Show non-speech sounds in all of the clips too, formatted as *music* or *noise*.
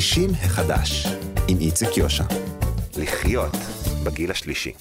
שישים החדש, עם איציק יושע. לחיות בגיל השלישי.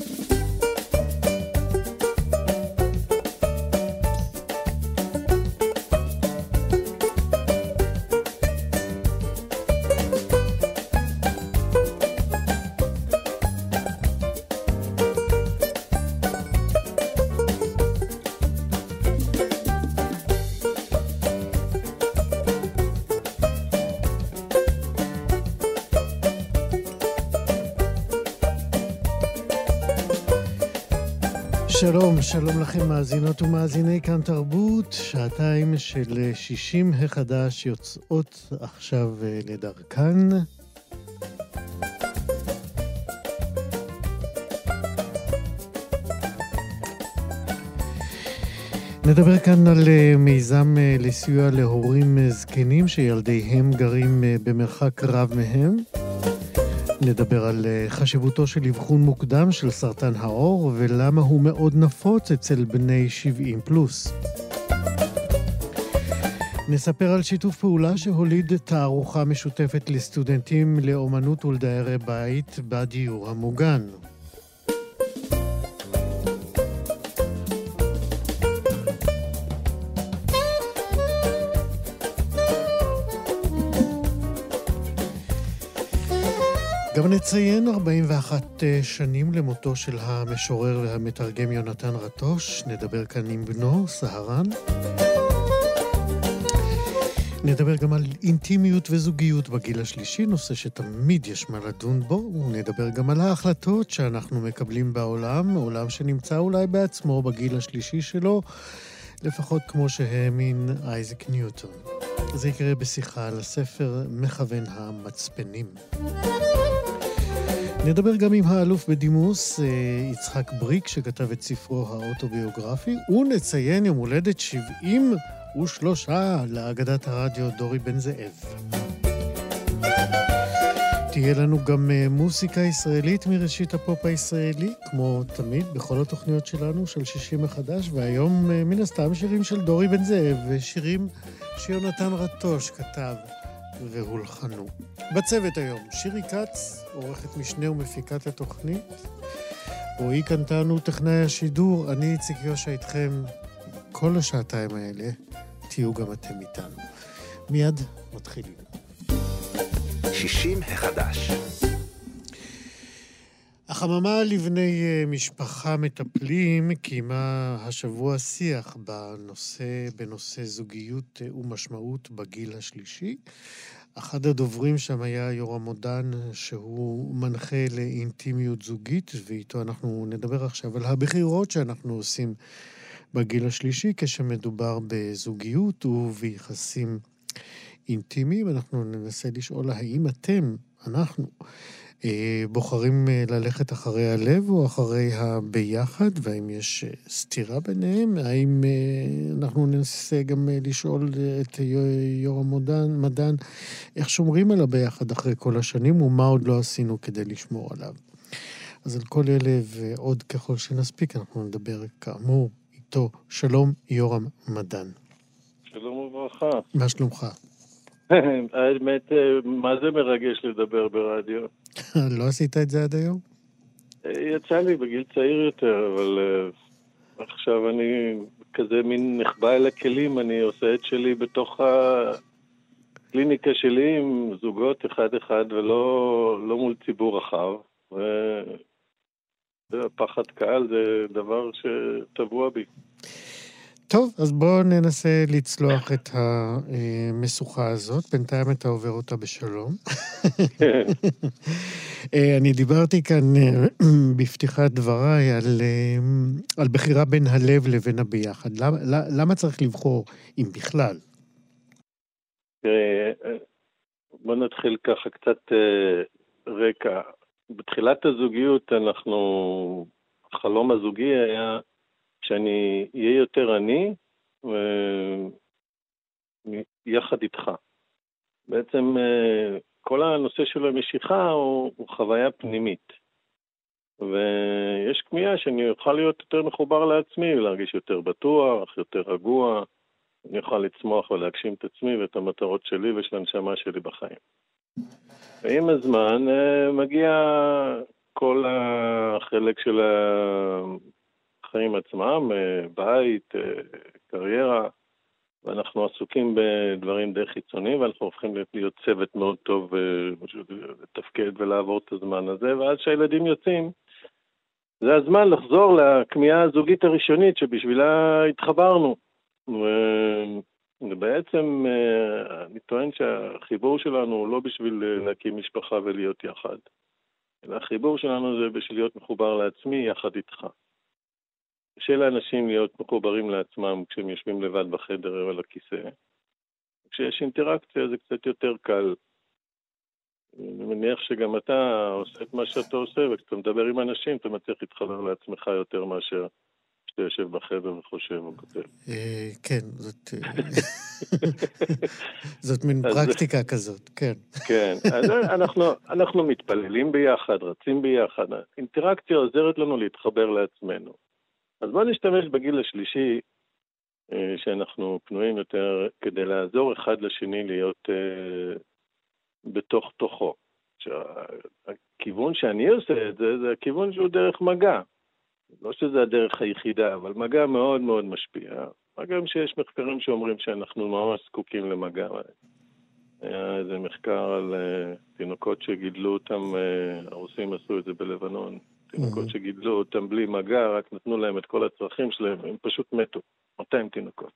שלום, לכם מאזינות ומאזיני כאן תרבות, שעתיים של שישים החדש יוצאות עכשיו אה, לדרכן. נדבר כאן על אה, מיזם אה, לסיוע להורים זקנים שילדיהם גרים במרחק רב מהם. נדבר על אה, חשיבותו של אבחון מוקדם של סרטן העור ולמה הוא מאוד נפוץ אצל בני 70 פלוס. נספר על שיתוף פעולה שהוליד תערוכה משותפת לסטודנטים לאומנות ולדיירי בית בדיור המוגן. גם נציין 41 אה, שנים למותו של המשורר והמתרגם יונתן רטוש. נדבר כאן עם בנו, סהרן. נדבר גם על אינטימיות וזוגיות בגיל השלישי, נושא שתמיד יש מה לדון בו. ונדבר גם על ההחלטות שאנחנו מקבלים בעולם, עולם שנמצא אולי בעצמו בגיל השלישי שלו, לפחות כמו שהאמין אייזק ניוטון. זה יקרה בשיחה על הספר מכוון המצפנים. נדבר גם עם האלוף בדימוס אה, יצחק בריק, שכתב את ספרו האוטוביוגרפי, ונציין יום הולדת 73 לאגדת הרדיו דורי בן זאב. תהיה לנו גם אה, מוסיקה ישראלית מראשית הפופ הישראלי, כמו תמיד, בכל התוכניות שלנו של 60 מחדש, והיום אה, מן הסתם שירים של דורי בן זאב, ושירים שיונתן רטוש כתב. והולחנו. בצוות היום, שירי כץ, עורכת משנה ומפיקת התוכנית, רועי קנטנו, טכנאי השידור, אני איציק יושע איתכם כל השעתיים האלה, תהיו גם אתם איתנו. מיד מתחילים. שישים החדש. החממה לבני אה, משפחה מטפלים קיימה השבוע שיח בנושא, בנושא זוגיות אה, ומשמעות בגיל השלישי. אחד הדוברים שם היה יורם מודן, שהוא מנחה לאינטימיות זוגית, ואיתו אנחנו נדבר עכשיו על הבחירות שאנחנו עושים בגיל השלישי כשמדובר בזוגיות וביחסים אינטימיים. אנחנו ננסה לשאול האם אתם, אנחנו, אה, בוחרים אה, ללכת אחרי הלב או אחרי הביחד, והאם יש אה, סתירה ביניהם? האם אנחנו ננסה גם לשאול את יורם מדן, מדן איך שומרים על הביחד אחרי כל השנים ומה עוד לא עשינו כדי לשמור עליו? אז על כל אלה ועוד ככל שנספיק, אנחנו נדבר כאמור איתו. שלום, יורם מדן. שלום וברכה. מה שלומך? *laughs* האמת, מה זה מרגש לדבר ברדיו? *laughs* לא עשית את זה עד היום? יצא לי בגיל צעיר יותר, אבל uh, עכשיו אני כזה מין נחבא אל הכלים, אני עושה את שלי בתוך הקליניקה שלי עם זוגות אחד-אחד ולא לא מול ציבור רחב. ופחד קהל זה דבר שטבוע בי. טוב, אז בואו ננסה לצלוח את המשוכה הזאת. בינתיים אתה עובר אותה בשלום. אה, אני דיברתי כאן אה, בפתיחת דבריי על, אה, על בחירה בין הלב לבין הביחד. למה, למה צריך לבחור, אם בכלל? בוא נתחיל ככה קצת רקע. בתחילת הזוגיות אנחנו, החלום הזוגי היה שאני אהיה יותר אני יחד איתך. בעצם כל הנושא של המשיכה הוא, הוא חוויה פנימית. ויש כמיהה שאני אוכל להיות יותר מחובר לעצמי, להרגיש יותר בטוח, יותר רגוע, אני אוכל לצמוח ולהגשים את עצמי ואת המטרות שלי ושל הנשמה שלי בחיים. ועם הזמן אה, מגיע כל החלק של החיים עצמם, אה, בית, אה, קריירה, ואנחנו עסוקים בדברים די חיצוניים, ואנחנו הופכים להיות צוות מאוד טוב לתפקד ולעבור את הזמן הזה, ואז כשהילדים יוצאים, זה הזמן לחזור לכמיהה הזוגית הראשונית שבשבילה התחברנו. ובעצם אני טוען שהחיבור שלנו הוא לא בשביל להקים משפחה ולהיות יחד, החיבור שלנו זה בשביל להיות מחובר לעצמי יחד איתך. קשה לאנשים להיות מחוברים לעצמם כשהם יושבים לבד בחדר או על הכיסא. כשיש אינטראקציה זה קצת יותר קל. אני מניח שגם אתה עושה את מה שאתה עושה, וכשאתה מדבר עם אנשים אתה מצליח להתחבר לעצמך יותר מאשר כשאתה יושב בחדר וחושב או כותב. אה, כן, זאת... אה, *laughs* זאת מין פרקטיקה כזאת, כן. כן, אז אנחנו מתפללים ביחד, רצים ביחד. אינטראקציה עוזרת לנו להתחבר לעצמנו. אז בואו נשתמש בגיל השלישי, אה, שאנחנו פנויים יותר כדי לעזור אחד לשני להיות uh, בתוך תוכו. הכיוון שאני עושה את זה, זה הכיוון שהוא דרך מגע. לא שזה הדרך היחידה, אבל מגע מאוד מאוד משפיע. מה גם שיש מחקרים שאומרים שאנחנו ממש זקוקים למגע. היה איזה מחקר על uh, תינוקות שגידלו אותם, הרוסים עשו את זה בלבנון, תינוקות שגידלו אותם בלי מגע, רק נתנו להם את כל הצרכים שלהם, הם פשוט מתו, 200 תינוקות.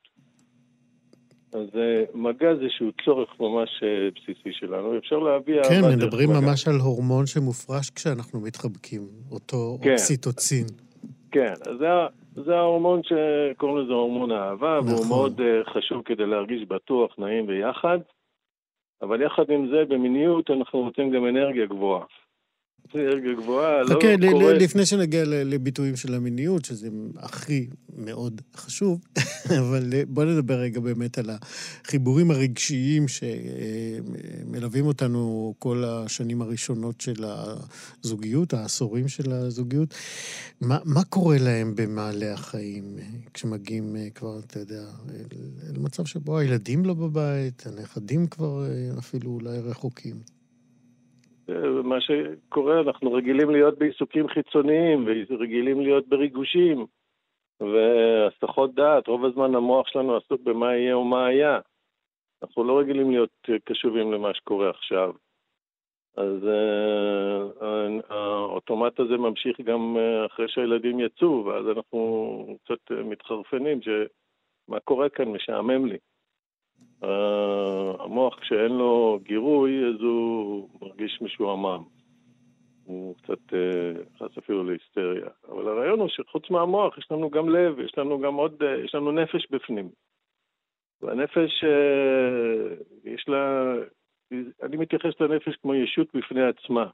אז אה, מגע זה שהוא צורך ממש אה, בסיסי שלנו, אפשר להביע... כן, מדברים ממש על הורמון שמופרש כשאנחנו מתחבקים, אותו כן. אוקסיטוצין. כן, אז זה, זה ההורמון שקוראים לזה הורמון האהבה, נכון. והוא מאוד uh, חשוב כדי להרגיש בטוח, נעים ויחד, אבל יחד עם זה, במיניות אנחנו רוצים גם אנרגיה גבוהה. גבוהה, לא קורה... חכה, לפני שנגיע לביטויים של המיניות, שזה הכי מאוד חשוב, *laughs* אבל בוא נדבר רגע באמת על החיבורים הרגשיים שמלווים אותנו כל השנים הראשונות של הזוגיות, העשורים של הזוגיות. מה, מה קורה להם במעלה החיים כשמגיעים כבר, אתה יודע, למצב שבו הילדים לא בבית, הנכדים כבר אפילו אולי רחוקים? מה שקורה, אנחנו רגילים להיות בעיסוקים חיצוניים ורגילים להיות בריגושים והסחות דעת, רוב הזמן המוח שלנו עסוק במה יהיה ומה היה. אנחנו לא רגילים להיות קשובים למה שקורה עכשיו. אז uh, האוטומט הזה ממשיך גם uh, אחרי שהילדים יצאו, ואז אנחנו קצת מתחרפנים שמה קורה כאן, משעמם לי. המוח כשאין לו גירוי אז הוא מרגיש משועמם. הוא קצת נכנס אפילו להיסטריה. אבל הרעיון הוא שחוץ מהמוח יש לנו גם לב, יש לנו גם עוד, יש לנו נפש בפנים. והנפש, יש לה, אני מתייחס לנפש כמו ישות בפני עצמה.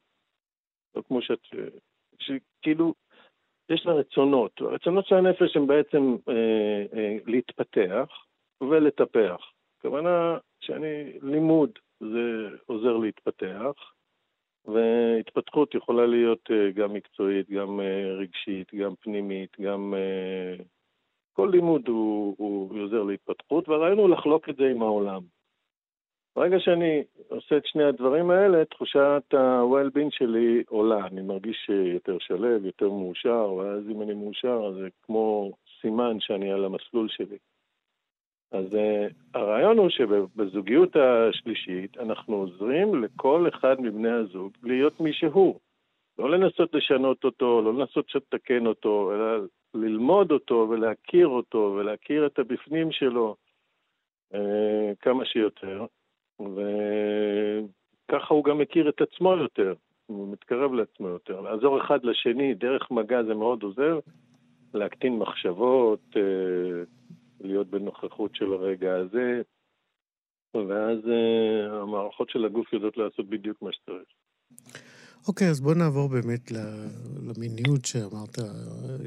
לא כמו שאת, שכאילו, יש לה רצונות. הרצונות של הנפש הם בעצם אה, אה, להתפתח ולטפח. הכוונה שאני, לימוד זה עוזר להתפתח, והתפתחות יכולה להיות אה, גם מקצועית, גם אה, רגשית, גם פנימית, גם... אה, כל לימוד הוא, הוא עוזר להתפתחות, והרעיון הוא לחלוק את זה עם העולם. ברגע שאני עושה את שני הדברים האלה, תחושת ה-well-being שלי עולה. אני מרגיש יותר שלב, יותר מאושר, ואז אם אני מאושר, זה כמו סימן שאני על המסלול שלי. אז uh, הרעיון הוא שבזוגיות השלישית אנחנו עוזרים לכל אחד מבני הזוג להיות מי שהוא. לא לנסות לשנות אותו, לא לנסות לתקן אותו, אלא ללמוד אותו ולהכיר אותו ולהכיר את הבפנים שלו uh, כמה שיותר. וככה הוא גם מכיר את עצמו יותר. הוא מתקרב לעצמו יותר. לעזור אחד לשני דרך מגע זה מאוד עוזר, להקטין מחשבות, אה, להיות בנוכחות של הרגע הזה, ואז אה, המערכות של הגוף יודעות לעשות בדיוק מה שצריך. אוקיי, אז בוא נעבור באמת למיניות שאמרת,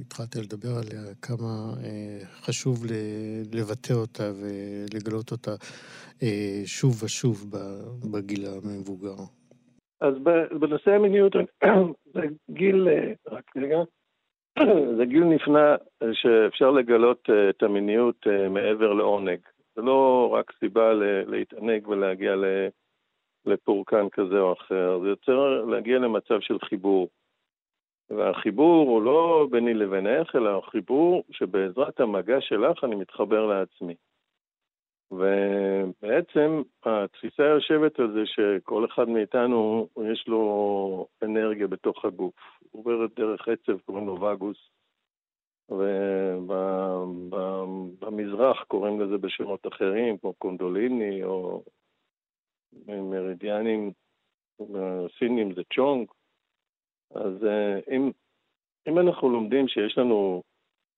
התחלת לדבר עליה, כמה אה, חשוב לבטא אותה ולגלות אותה אה, שוב ושוב בגיל המבוגר. אז בנושא המיניות, *clears throat* גיל, רק רגע, *clears throat* זה גיל נפלא שאפשר לגלות את המיניות מעבר לעונג. זה לא רק סיבה להתענג ולהגיע לפורקן כזה או אחר, זה יוצר להגיע למצב של חיבור. והחיבור הוא לא ביני לבינך, אלא החיבור שבעזרת המגע שלך אני מתחבר לעצמי. ובעצם התפיסה יושבת על זה שכל אחד מאיתנו, יש לו אנרגיה בתוך הגוף. עוברת דרך עצב, קוראים לו וגוס, ובמזרח קוראים לזה בשמות אחרים, כמו קונדוליני או מרידיאנים סינים זה צ'ונג. אז אה, אם, אם אנחנו לומדים שיש לנו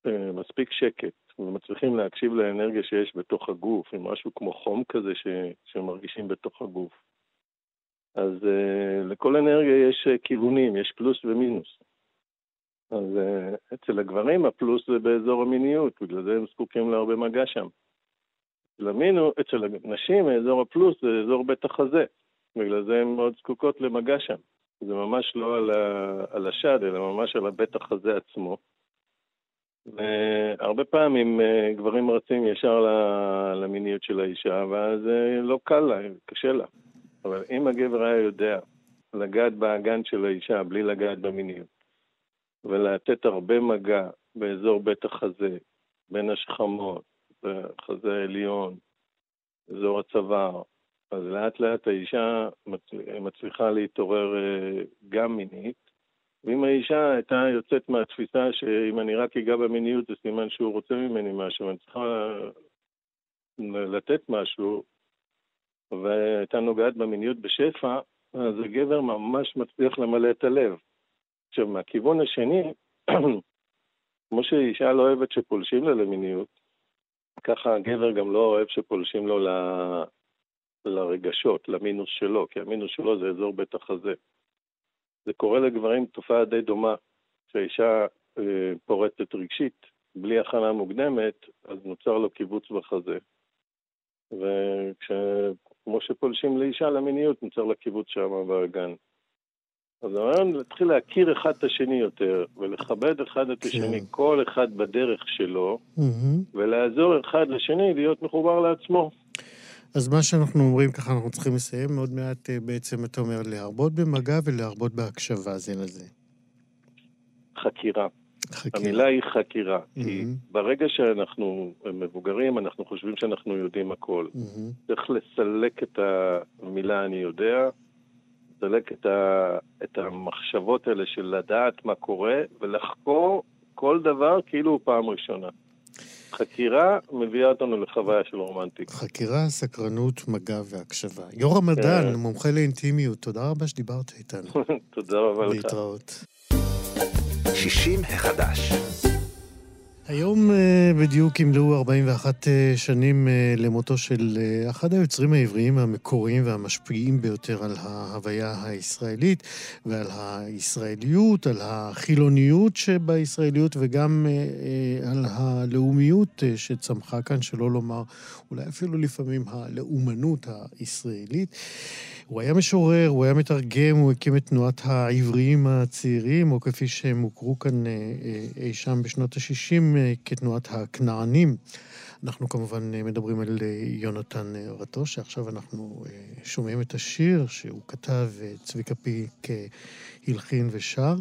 אה, מספיק שקט ומצליחים להקשיב לאנרגיה שיש בתוך הגוף, עם משהו כמו חום כזה ש, שמרגישים בתוך הגוף, אז uh, לכל אנרגיה יש uh, כיוונים, יש פלוס ומינוס. אז uh, אצל הגברים הפלוס זה באזור המיניות, בגלל זה הם זקוקים להרבה מגע שם. למינו, אצל הנשים, אזור הפלוס זה אזור בית החזה. בגלל זה הן מאוד זקוקות למגע שם. זה ממש לא על, ה, על השד, אלא ממש על הבית החזה עצמו. והרבה פעמים אה, גברים רצים ישר למיניות של האישה, ואז אה, לא קל לה, קשה לה. אבל אם הגבר היה יודע לגעת באגן של האישה בלי לגעת במיניות, ולתת הרבה מגע באזור בית החזה, בין השכמות, בחזה העליון, אזור הצוואר, אז לאט לאט האישה מצליחה להתעורר אה, גם מינית, ואם האישה הייתה יוצאת מהתפיסה שאם אני רק אגע במיניות זה סימן שהוא רוצה ממני משהו, אני צריכה לתת משהו, והייתה נוגעת במיניות בשפע, אז הגבר ממש מצליח למלא את הלב. עכשיו, מהכיוון השני, *clears throat* כמו שאישה לא אוהבת שפולשים לה למיניות, ככה הגבר גם לא אוהב שפולשים לו ל... לרגשות, למינוס שלו, כי המינוס שלו זה אזור בית החזה. זה קורה לגברים תופעה די דומה, כשהאישה אה, פורצת רגשית, בלי הכנה מוקדמת, אז נוצר לו קיבוץ בחזה. וכמו שפולשים לאישה למיניות, נוצר לה קיבוץ שם באגן. אז הרעיון להתחיל להכיר אחד את השני יותר, ולכבד אחד את השני, כן. כל אחד בדרך שלו, mm-hmm. ולעזור אחד לשני להיות מחובר לעצמו. אז מה שאנחנו אומרים ככה, אנחנו צריכים לסיים עוד מעט אה, בעצם, אתה אומר, להרבות במגע ולהרבות בהקשבה זה לזה. חקירה. חקירה. המילה היא חקירה, mm-hmm. כי ברגע שאנחנו מבוגרים, אנחנו חושבים שאנחנו יודעים הכל. Mm-hmm. צריך לסלק את המילה אני יודע, לסלק את, ה, את המחשבות האלה של לדעת מה קורה ולחקור כל דבר כאילו הוא פעם ראשונה. חקירה מביאה אותנו לחוויה של רומנטיקה. חקירה, סקרנות, מגע והקשבה. יורם המדען, כן. מומחה לאינטימיות, תודה רבה שדיברת איתנו. *laughs* תודה רבה לך. להתראות. 60 החדש. היום אה, בדיוק ימלאו 41 אה, שנים אה, למותו של אחד היוצרים העבריים המקוריים והמשפיעים ביותר על ההוויה הישראלית ועל הישראליות, על החילוניות שבישראליות וגם על הלאומיות שצמחה כאן, שלא לומר אולי אפילו לפעמים הלאומנות הישראלית. הוא היה משורר, הוא היה מתרגם, הוא הקים את תנועת העבריים הצעירים, או כפי שהם הוכרו כאן אה, אה, אי שם בשנות ה-60 אה, כתנועת הכנענים. אנחנו כמובן מדברים על יונתן רטוש, שעכשיו אנחנו שומעים את השיר שהוא כתב, צביקה פיק הלחין ושר.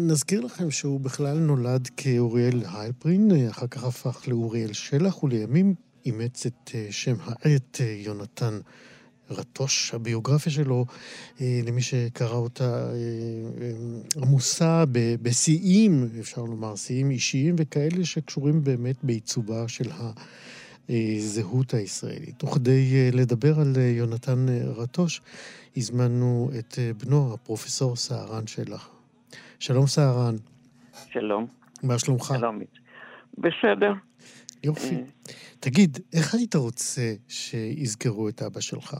נזכיר לכם שהוא בכלל נולד כאוריאל היילפרין, אחר כך הפך לאוריאל שלח, ולימים אימץ את שם העט יונתן רטוש, הביוגרפיה שלו, אה, למי שקרא אותה, אה, אה, עמוסה בשיאים, אפשר לומר, שיאים אישיים וכאלה שקשורים באמת בעיצובה של הזהות הישראלית. וכדי לדבר על יונתן רטוש, הזמנו את בנו, הפרופסור סהרן שלח. שלום סהרן. שלום. מה שלומך? שלום. בסדר. יופי. תגיד, איך היית רוצה שיזכרו את אבא שלך?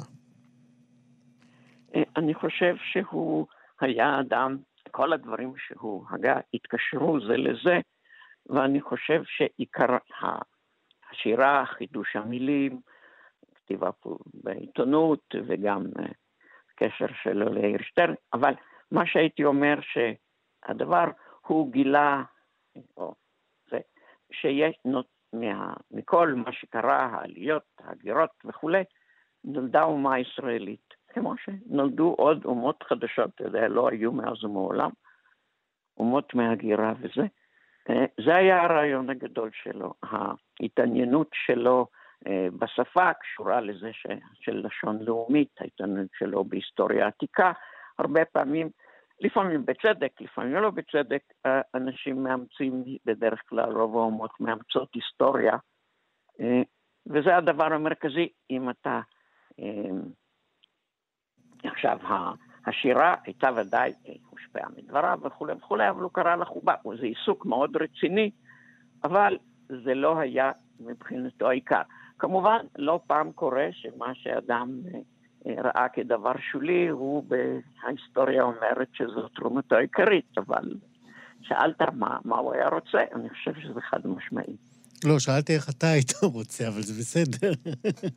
אני חושב שהוא היה אדם, כל הדברים שהוא הגה התקשרו זה לזה, ואני חושב שעיקר השירה, חידוש המילים, כתיבה בעיתונות וגם קשר שלו ליאיר שטרן, אבל מה שהייתי אומר שהדבר הוא גילה, או זה, שיש, מה, מכל מה שקרה, העליות, ההגירות וכולי, נולדה אומה ישראלית. כמו שנולדו עוד אומות חדשות, אתה יודע, לא היו מאז ומעולם, אומות מהגירה וזה. אה, זה היה הרעיון הגדול שלו, ההתעניינות שלו אה, בשפה קשורה לזה ש, של לשון לאומית, ההתעניינות שלו בהיסטוריה עתיקה, הרבה פעמים, לפעמים בצדק, לפעמים לא בצדק, אה, אנשים מאמצים, בדרך כלל רוב האומות מאמצות היסטוריה, וזה הדבר המרכזי, אם אתה עכשיו, השירה הייתה ודאי הושפעה מדבריו וכולי וכולי, אבל הוא קרא לחובה. זה עיסוק מאוד רציני, אבל זה לא היה מבחינתו העיקר. כמובן, לא פעם קורה שמה שאדם אה, ראה כדבר שולי, הוא בהיסטוריה אומרת שזו תרומתו העיקרית, אבל שאלת מה, מה הוא היה רוצה, אני חושב שזה חד משמעי. לא, שאלתי איך אתה היית רוצה, אבל זה בסדר.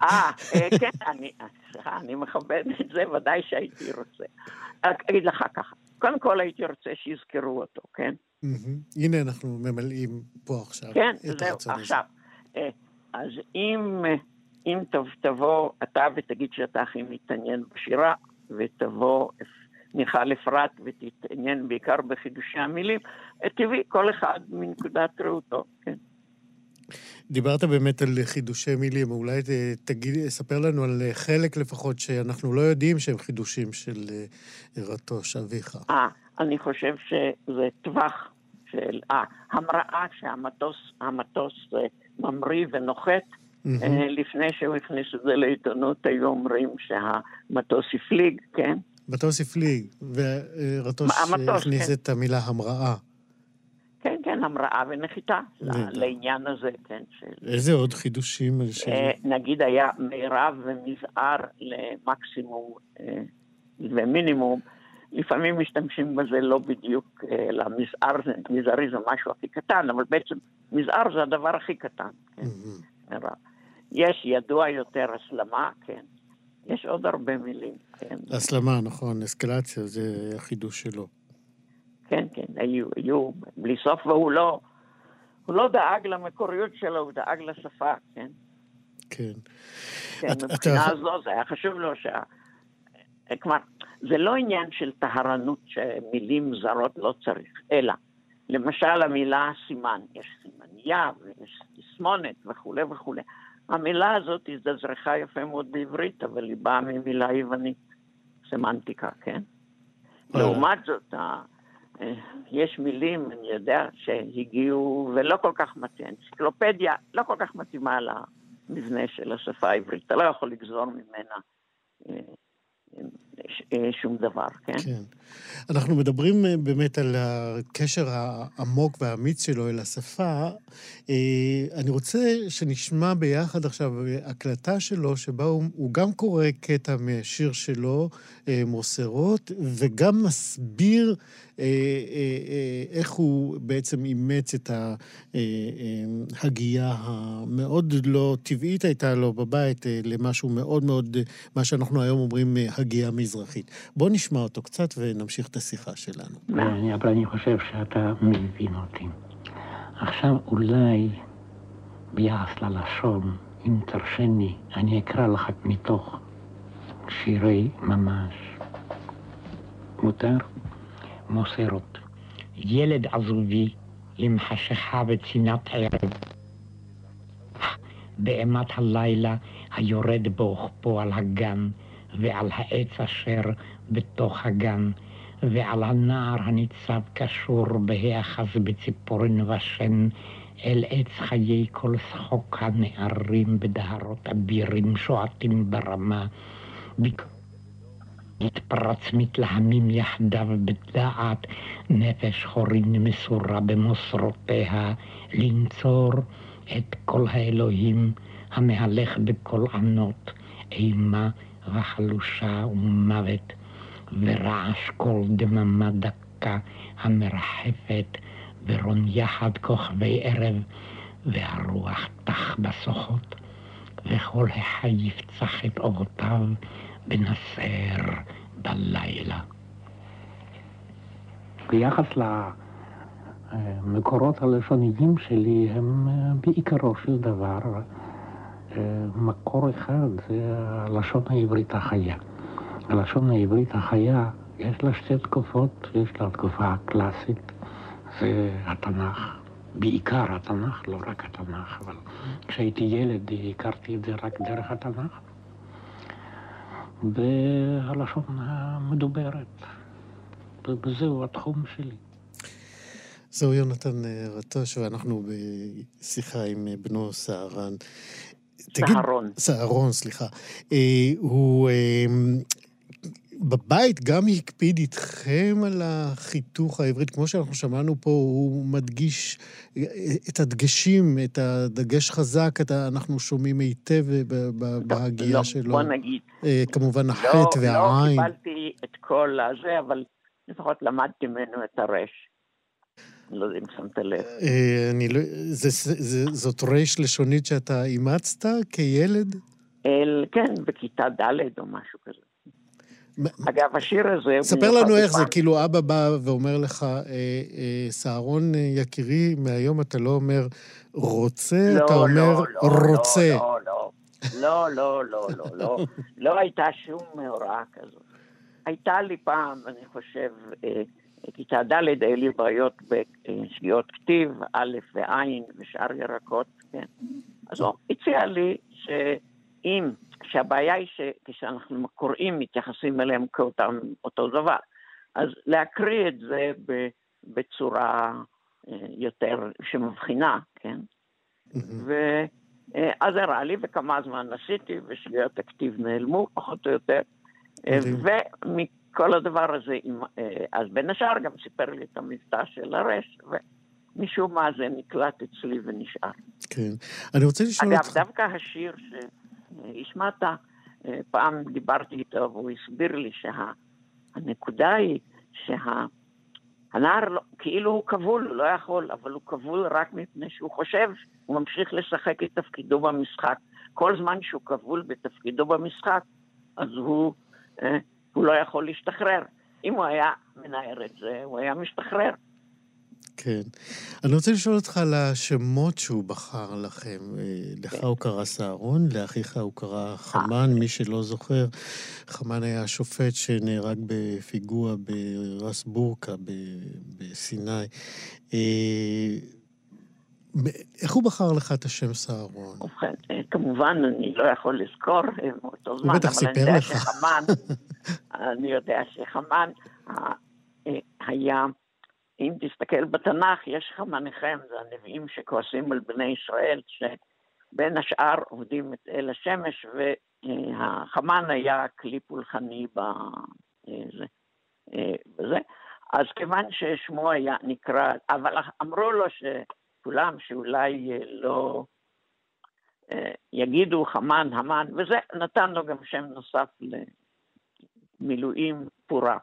אה, אה כן, אני, סליחה, אני מכבד את זה, ודאי שהייתי רוצה. אגיד לך ככה, קודם כל הייתי רוצה שיזכרו אותו, כן? הנה אנחנו ממלאים פה עכשיו כן, זהו, עכשיו. אה, אז אם, אם תבוא אתה ותגיד שאתה הכי מתעניין בשירה, ותבוא מיכל אפרת ותתעניין בעיקר בחידושי המילים, טבעי, כל אחד מנקודת ראותו, כן. דיברת באמת על חידושי מילים, אולי תגיד, ספר לנו על חלק לפחות שאנחנו לא יודעים שהם חידושים של אה, רטוש, אביך. אה, אני חושב שזה טווח של, אה, המראה שהמטוס המטוס אה, ממריא ונוחת. Mm-hmm. לפני שהוא הכניס את זה לעיתונות, היו אומרים שהמטוס הפליג, כן? מטוס הפליג, ורטוש הכניס כן. את המילה המראה. כן, כן, המראה ונחיתה לעניין הזה, כן. של... איזה עוד חידושים? ש... אה, נגיד היה מירב ומזער למקסימום אה, ומינימום. לפעמים משתמשים בזה לא בדיוק, אלא מזער, מזערי זה משהו הכי קטן, אבל בעצם מזער זה הדבר הכי קטן, כן. יש ידוע יותר הסלמה, כן. יש עוד הרבה מילים, כן. הסלמה, נכון, אסקלציה זה החידוש שלו. כן, כן, היו, היו בלי סוף, והוא לא, הוא לא דאג למקוריות שלו, הוא דאג לשפה, כן? כן. כן, את, מבחינה אתה... זו זה היה חשוב לו שה... כלומר, זה לא עניין של טהרנות שמילים זרות לא צריך, אלא למשל המילה סימן, יש סימניה ויש תסמונת וכולי וכולי. המילה הזאת הזדזרחה יפה מאוד בעברית, אבל היא באה ממילה יוונית, סמנטיקה, כן? לעומת זאת, אה, יש מילים, אני יודע, שהגיעו ולא כל כך מתאים. אנציקלופדיה לא כל כך מתאימה למבנה של השפה העברית. אתה לא יכול לגזור ממנה אה, שום דבר, כן? כן. אנחנו מדברים אה, באמת על הקשר העמוק והאמיץ שלו אל השפה. אה, אני רוצה שנשמע ביחד עכשיו הקלטה שלו, שבה הוא, הוא גם קורא קטע משיר שלו, מוסרות, וגם מסביר איך הוא בעצם אימץ את ההגייה המאוד לא טבעית הייתה לו בבית למשהו מאוד מאוד, מה שאנחנו היום אומרים, הגייה מזרחית. בוא נשמע אותו קצת ונמשיך את השיחה שלנו. אבל אני חושב שאתה מבין אותי. עכשיו אולי ביחס ללשון, אם תרשני, אני אקרא לך מתוך שירי ממש. מותר? מוסרות. ילד עזובי למחשכה וצינת ערב. באימת הלילה היורד באוכפו על הגן, ועל העץ אשר בתוך הגן, ועל הנער הניצב קשור בהיאחז בציפורן ושן, אל עץ חיי כל שחוק הנערים בדהרות אבירים שועטים ברמה. התפרץ מתלהמים יחדיו בדעת נפש חורין מסורה במוסרותיה לנצור את כל האלוהים המהלך בכל ענות, אימה וחלושה ומוות, ורעש כל דממה דקה המרחפת, ורון יחד כוכבי ערב, והרוח תח בסוחות, וכל החי יפצח את אורותיו בנסר בלילה. ביחס למקורות הלשוניים שלי, הם בעיקרו של דבר מקור אחד זה הלשון העברית החיה. הלשון העברית החיה, יש לה שתי תקופות, יש לה תקופה הקלאסית, זה התנ"ך, בעיקר התנ"ך, לא רק התנ"ך, אבל כשהייתי ילד הכרתי את זה רק דרך התנ"ך. והלשון המדוברת, וזהו התחום שלי. זהו יונתן רטוש, ואנחנו בשיחה עם בנו סהרן. סהרון. סהרון, סליחה. אה, הוא אה, בבית גם הקפיד איתכם על החיתוך העברית, כמו שאנחנו שמענו פה, הוא מדגיש את הדגשים, את הדגש חזק, את ה... אנחנו שומעים היטב בהגייה לא, שלו. בוא נגיד. אה, כמובן החטא לא, והעין. לא קיבלתי את כל הזה, אבל לפחות למדתי ממנו את הרש. לא יודע אם שמת לב. אה, אני לא... זאת רש לשונית שאתה אימצת כילד? אל, כן, בכיתה ד' או משהו כזה. אגב, השיר הזה... ספר לנו איך זה, כאילו אבא בא ואומר לך, אה, אה, סהרון יקירי, מהיום אתה לא אומר רוצה, לא, אתה אומר לא, לא, רוצה. לא, לא, לא, לא, לא, לא, לא, לא הייתה שום מאורע כזאת. הייתה לי פעם, אני חושב, כיתה ד' היו לי בעיות בשגיאות כתיב, א' וע' ושאר ירקות, כן. אז הוא הציע לי שאם, שהבעיה היא שכשאנחנו קוראים מתייחסים אליהם כאותם אותו דבר, אז להקריא את זה בצורה יותר שמבחינה, כן? ואז הראה לי, וכמה זמן עשיתי, ושגיאות הכתיב נעלמו, פחות או יותר. כל הדבר הזה, אז בין השאר גם סיפר לי את המבטא של הרש, ומשום מה זה נקלט אצלי ונשאר. כן. אני רוצה לשאול אגב, אותך... דווקא השיר שהשמעת, פעם דיברתי איתו והוא הסביר לי שהנקודה היא שהנער לא, כאילו הוא כבול, הוא לא יכול, אבל הוא כבול רק מפני שהוא חושב, הוא ממשיך לשחק את תפקידו במשחק. כל זמן שהוא כבול בתפקידו במשחק, אז הוא... הוא לא יכול להשתחרר. אם הוא היה מנער את זה, הוא היה משתחרר. כן. אני רוצה לשאול אותך על השמות שהוא בחר לכם. לך כן. הוא קרא סהרון, לאחיך הוא קרא חמן, מי שלא זוכר. חמן היה השופט שנהרג בפיגוע ברס בורקה בסיני. איך הוא בחר לך את השם סהרון? ובכן, כמובן, אני לא יכול לזכור מאותו זמן, הוא בטח אבל אני יודע. שחמן, *laughs* אני יודע שחמן היה, אם תסתכל בתנ"ך, יש חמניכם, זה הנביאים שכועסים על בני ישראל, שבין השאר עובדים את אל השמש, והחמן היה כלי פולחני בזה. בזה. אז כיוון ששמו היה נקרא, אבל אמרו לו ש... כולם שאולי לא יגידו חמן, המן, וזה נתן לו גם שם נוסף למילואים פורה.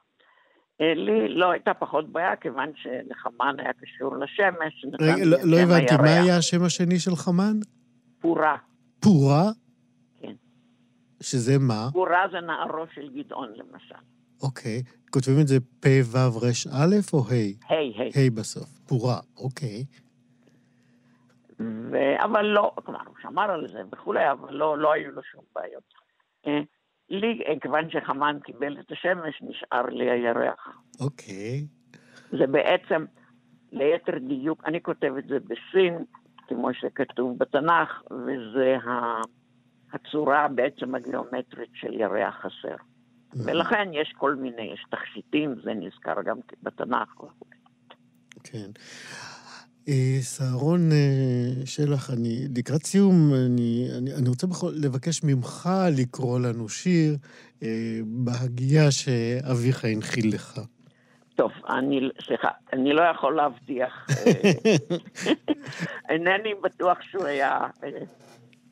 לי לא הייתה פחות בעיה, כיוון שלחמן היה קשור לשמש. רגע, לא, לא הבנתי, מה היה השם השני של חמן? פורה. פורה? כן. שזה מה? פורה זה נערו של גדעון, למשל. אוקיי. כותבים את זה פ"ו ר"א או ה'? ה', ה'. ה' בסוף. פורה, אוקיי. ו... אבל לא, כלומר, הוא שמר על זה וכולי, אבל לא, לא היו לו שום בעיות. לי, כיוון שחמן קיבל את השמש, נשאר לי הירח. אוקיי. זה בעצם, ליתר דיוק, אני כותב את זה בסין, כמו שכתוב בתנ"ך, וזה הצורה בעצם הגיאומטרית של ירח חסר. ולכן יש כל מיני, יש תכשיטים, זה נזכר גם בתנ"ך. כן. סהרון שלח, אני לקראת סיום, אני, אני, אני רוצה בכל, לבקש ממך לקרוא לנו שיר בהגייה שאביך הנחיל לך. טוב, אני, סליחה, אני לא יכול להבטיח. *laughs* אינני בטוח שהוא היה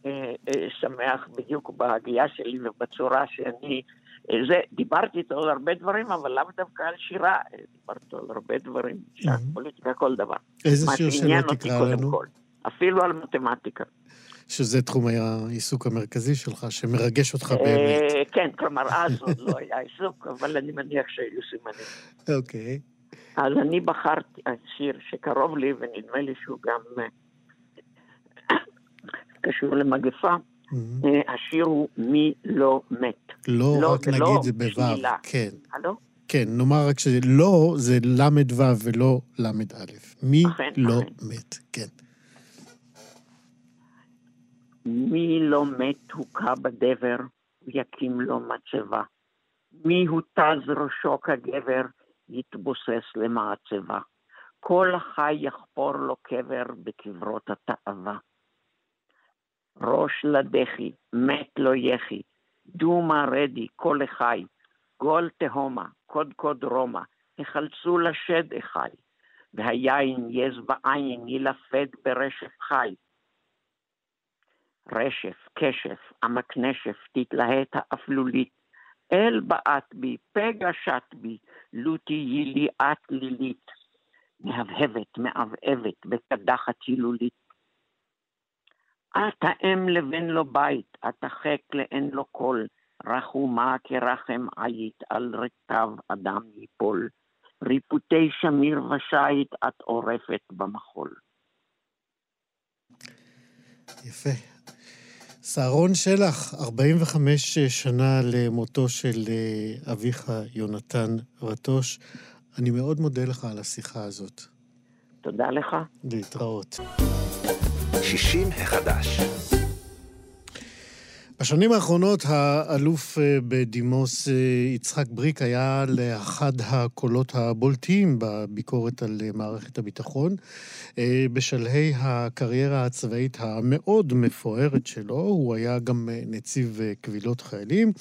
אה, אה, שמח בדיוק בהגייה שלי ובצורה שאני... אה, זה, דיברתי איתו על הרבה דברים, אבל לאו דווקא על שירה, דיברתי איתו על הרבה דברים, שעת פוליטיקה, כל דבר. איזה שיר שלא תקרא לנו? כל, אפילו על מתמטיקה. שזה תחום העיסוק המרכזי שלך, שמרגש אותך באמת. כן, כלומר, *laughs* אז עוד לא היה עיסוק, אבל אני מניח שהיו סימנים. אוקיי. אז אני בחרתי שיר שקרוב לי, ונדמה לי שהוא גם *coughs* קשור למגפה. Mm-hmm. השיר הוא מי לא מת. לא, לא רק נגיד לא זה בו', כן. הלו? כן, נאמר רק שלא זה ל"ו ולא ל"א. מי אכן, לא אכן. מת, כן. מי לא מת הוכה בדבר, יקים לו מצבה. מי הותז ראשו כגבר, יתבוסס למעצבה. כל החי יחפור לו קבר בקברות התאווה. ראש לדחי, מת לא יחי, דומה רדי, כל אחי, גול תהומה, קודקוד רומא, החלצו לשד אחי, והיין יז בעין ילפד ברשף חי. רשף, כשף, עמק נשף, תתלהט האפלולית, אל בעט בי, פגע שט בי, לו תהיי לי לילית. מהבהבת, מעבעבת, בקדחת הילולית. את האם לבן לו בית, את החק לאין לו קול, רחומה כרחם עית, על רקב אדם ייפול. ריפותי שמיר ושית, את עורפת במחול. יפה. סהרון שלח, 45 שנה למותו של אה, אביך יונתן רטוש. אני מאוד מודה לך על השיחה הזאת. תודה לך. להתראות. 60 החדש. בשנים האחרונות האלוף אה, בדימוס אה, יצחק בריק היה לאחד הקולות הבולטים בביקורת על אה, מערכת הביטחון. בשלהי הקריירה הצבאית המאוד מפוארת שלו, הוא היה גם נציב קבילות חיילים.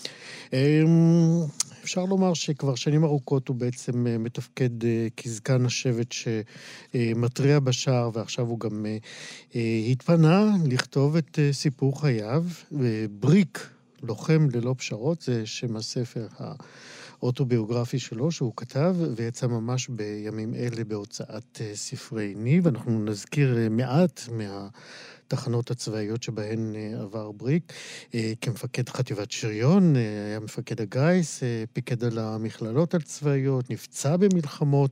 אפשר לומר שכבר שנים ארוכות הוא בעצם אה, מתפקד אה, כזקן השבט שמתריע בשער, ועכשיו הוא גם אה, התפנה לכתוב את סיפור חייו. בריק, לוחם ללא פשרות, זה שם הספר האוטוביוגרפי שלו, שהוא כתב, ויצא ממש בימים אלה בהוצאת ספרי ניב. אנחנו נזכיר מעט מה... התחנות הצבאיות שבהן אה, עבר בריק. אה, כמפקד חטיבת שריון, אה, היה מפקד הגיס, פיקד על המכללות הצבאיות, נפצע במלחמות,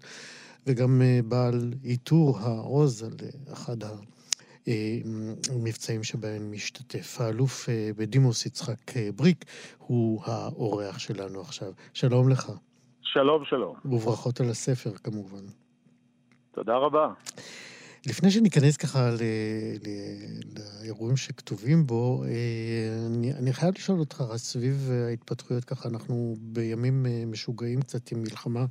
וגם בעל עיטור העוז על אחד המבצעים שבהם משתתף. האלוף בדימוס יצחק בריק הוא האורח שלנו עכשיו. שלום לך. שלום, שלום. וברכות על הספר, כמובן. תודה רבה. לפני שניכנס ככה לאירועים שכתובים בו, אה, אני, אני חייב לשאול אותך, סביב ההתפתחויות ככה, אנחנו בימים אה, משוגעים קצת עם מלחמה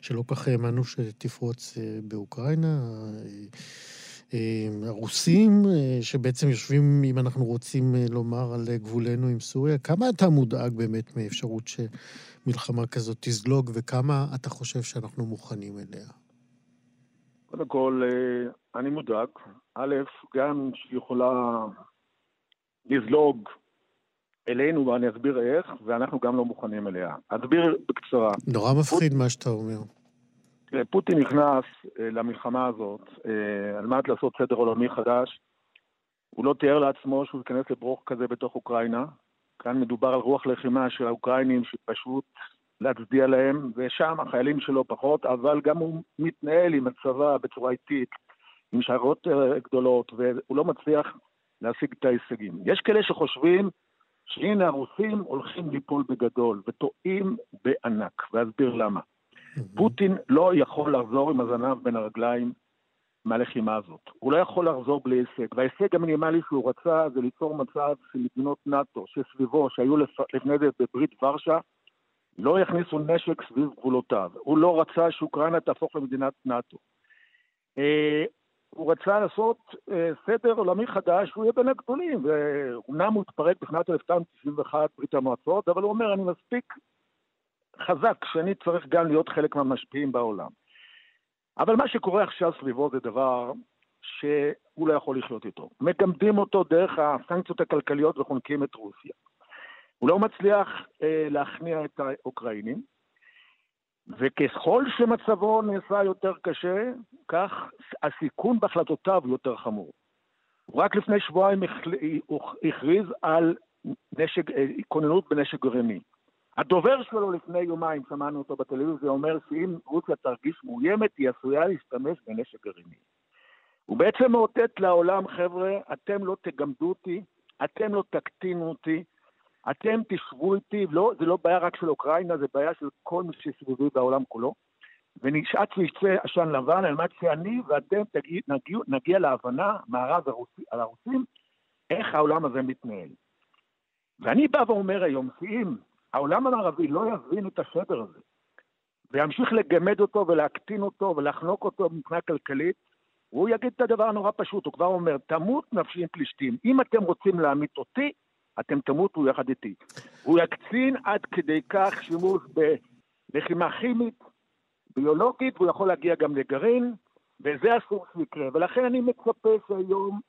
שלא כך האמנו שתפרוץ אה, באוקראינה. הרוסים, שבעצם יושבים, אם אנחנו רוצים לומר, על גבולנו עם סוריה, כמה אתה מודאג באמת מאפשרות שמלחמה כזאת תזלוג, וכמה אתה חושב שאנחנו מוכנים אליה? קודם כל, אה, אני מודאג. א', גם שהיא יכולה לזלוג אלינו, ואני אסביר איך, ואנחנו גם לא מוכנים אליה. אסביר בקצרה. נורא מפחיד פוט... מה שאתה אומר. פוטין נכנס אה, למלחמה הזאת אה, על מנת לעשות סדר עולמי חדש. הוא לא תיאר לעצמו שהוא ייכנס לברוך כזה בתוך אוקראינה. כאן מדובר על רוח לחימה של האוקראינים שפשוט להצדיע להם, ושם החיילים שלו פחות, אבל גם הוא מתנהל עם הצבא בצורה איטית, עם שיירות אה, גדולות, והוא לא מצליח להשיג את ההישגים. יש כאלה שחושבים שהנה הרוסים הולכים ליפול בגדול, וטועים בענק, ואסביר למה. פוטין לא יכול לחזור עם הזנב בין הרגליים מהלחימה הזאת. הוא לא יכול לחזור בלי הישג, וההישג המינימלי שהוא רצה זה ליצור מצב של מדינות נאט"ו שסביבו, שהיו לפני זה בברית ורשה, לא יכניסו נשק סביב גבולותיו. הוא לא רצה שאוקראינה תהפוך למדינת נאט"ו. אה, הוא רצה לעשות אה, סדר עולמי חדש, הוא יהיה בין הגדולים, ואומנם הוא התפרק בשנת 1991, ברית המועצות, אבל הוא אומר, אני מספיק חזק שאני צריך גם להיות חלק מהמשפיעים בעולם. אבל מה שקורה עכשיו סביבו זה דבר שהוא לא יכול לחיות איתו. מגמדים אותו דרך הסנקציות הכלכליות וחונקים את רוסיה. הוא לא מצליח אה, להכניע את האוקראינים, וככל שמצבו נעשה יותר קשה, כך הסיכון בהחלטותיו יותר חמור. רק לפני שבועיים הכריז על נשק, אה, כוננות בנשק גרעיני. הדובר שלו לפני יומיים, שמענו אותו בטלוויזיה, אומר שאם רוסיה תרגיש מאוימת, היא עשויה להשתמש בנשק גרעיני. הוא בעצם מאותת לעולם, חבר'ה, אתם לא תגמדו אותי, אתם לא תקטינו אותי, אתם תשבו איתי, לא, זה לא בעיה רק של אוקראינה, זה בעיה של כל מי שסביבי בעולם כולו. ונשאץ ויצא עשן לבן על מנת שאני ואתם תגיע, נגיע, נגיע להבנה, מערב על הרוסים, איך העולם הזה מתנהל. ואני בא ואומר היום, שאם העולם המערבי לא יבין את השבר הזה, וימשיך לגמד אותו ולהקטין אותו ולחנוק אותו מבחינה כלכלית, הוא יגיד את הדבר הנורא פשוט, הוא כבר אומר, תמות נפשי עם פלישתים. אם אתם רוצים להמית אותי, אתם תמותו יחד איתי. הוא יקצין עד כדי כך שימוש בלחימה כימית, ביולוגית, והוא יכול להגיע גם לגרעין, וזה אסור שיקרה. ולכן אני מצפה שהיום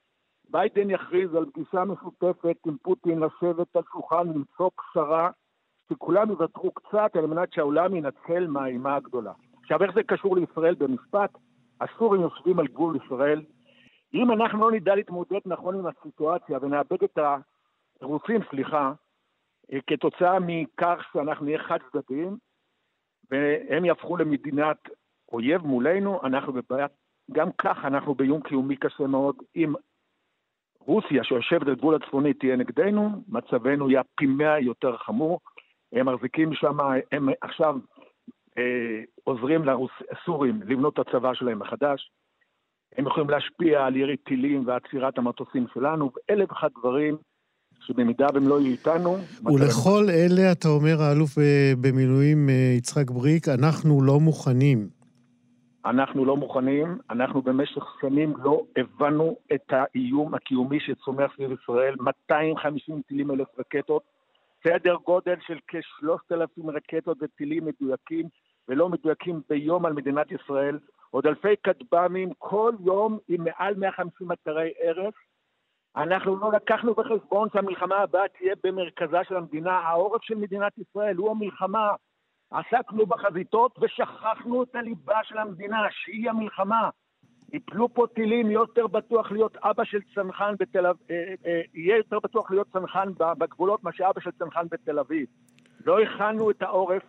ביידן יכריז על פגישה משותפת עם פוטין לשבת על שולחן, למצוא פשרה, שכולם יוותרו קצת על מנת שהעולם ינצל מהאימה הגדולה. עכשיו, איך זה קשור לישראל במשפט? הסורים יושבים על גבול ישראל. אם אנחנו לא נדע להתמודד נכון עם הסיטואציה ונאבד את הרוסים, סליחה, אה, כתוצאה מכך שאנחנו נהיה חד צדדיים, והם יהפכו למדינת אויב מולנו, אנחנו בבעיה, גם כך אנחנו באיום קיומי קשה מאוד. אם רוסיה שיושבת על גבול הצפוני תהיה נגדנו, מצבנו יהיה פי מאה יותר חמור. הם מחזיקים שם, הם עכשיו אה, עוזרים לסורים לבנות את הצבא שלהם מחדש. הם יכולים להשפיע על ירי טילים ועצירת המטוסים שלנו, ואלף ואחד דברים שבמידה והם לא יהיו איתנו... ולכל מצב... אלה, אתה אומר, האלוף במילואים אה, יצחק בריק, אנחנו לא מוכנים. אנחנו לא מוכנים, אנחנו במשך שנים לא הבנו את האיום הקיומי שצומח סביב ישראל, 250 טילים אלף רקטות, סדר גודל של כ-3,000 רקטות וטילים מדויקים ולא מדויקים ביום על מדינת ישראל, עוד אלפי כטב"מים כל יום עם מעל 150 אתרי הרס. אנחנו לא לקחנו בחשבון שהמלחמה הבאה תהיה במרכזה של המדינה, העורף של מדינת ישראל הוא המלחמה. עסקנו בחזיתות ושכחנו את הליבה של המדינה, שהיא המלחמה. יפלו פה טילים, יותר בטוח להיות אבא של צנחן בתל אביב, אה, אה, יהיה יותר בטוח להיות צנחן בגבולות מאשר אבא של צנחן בתל אביב. לא הכנו את העורף,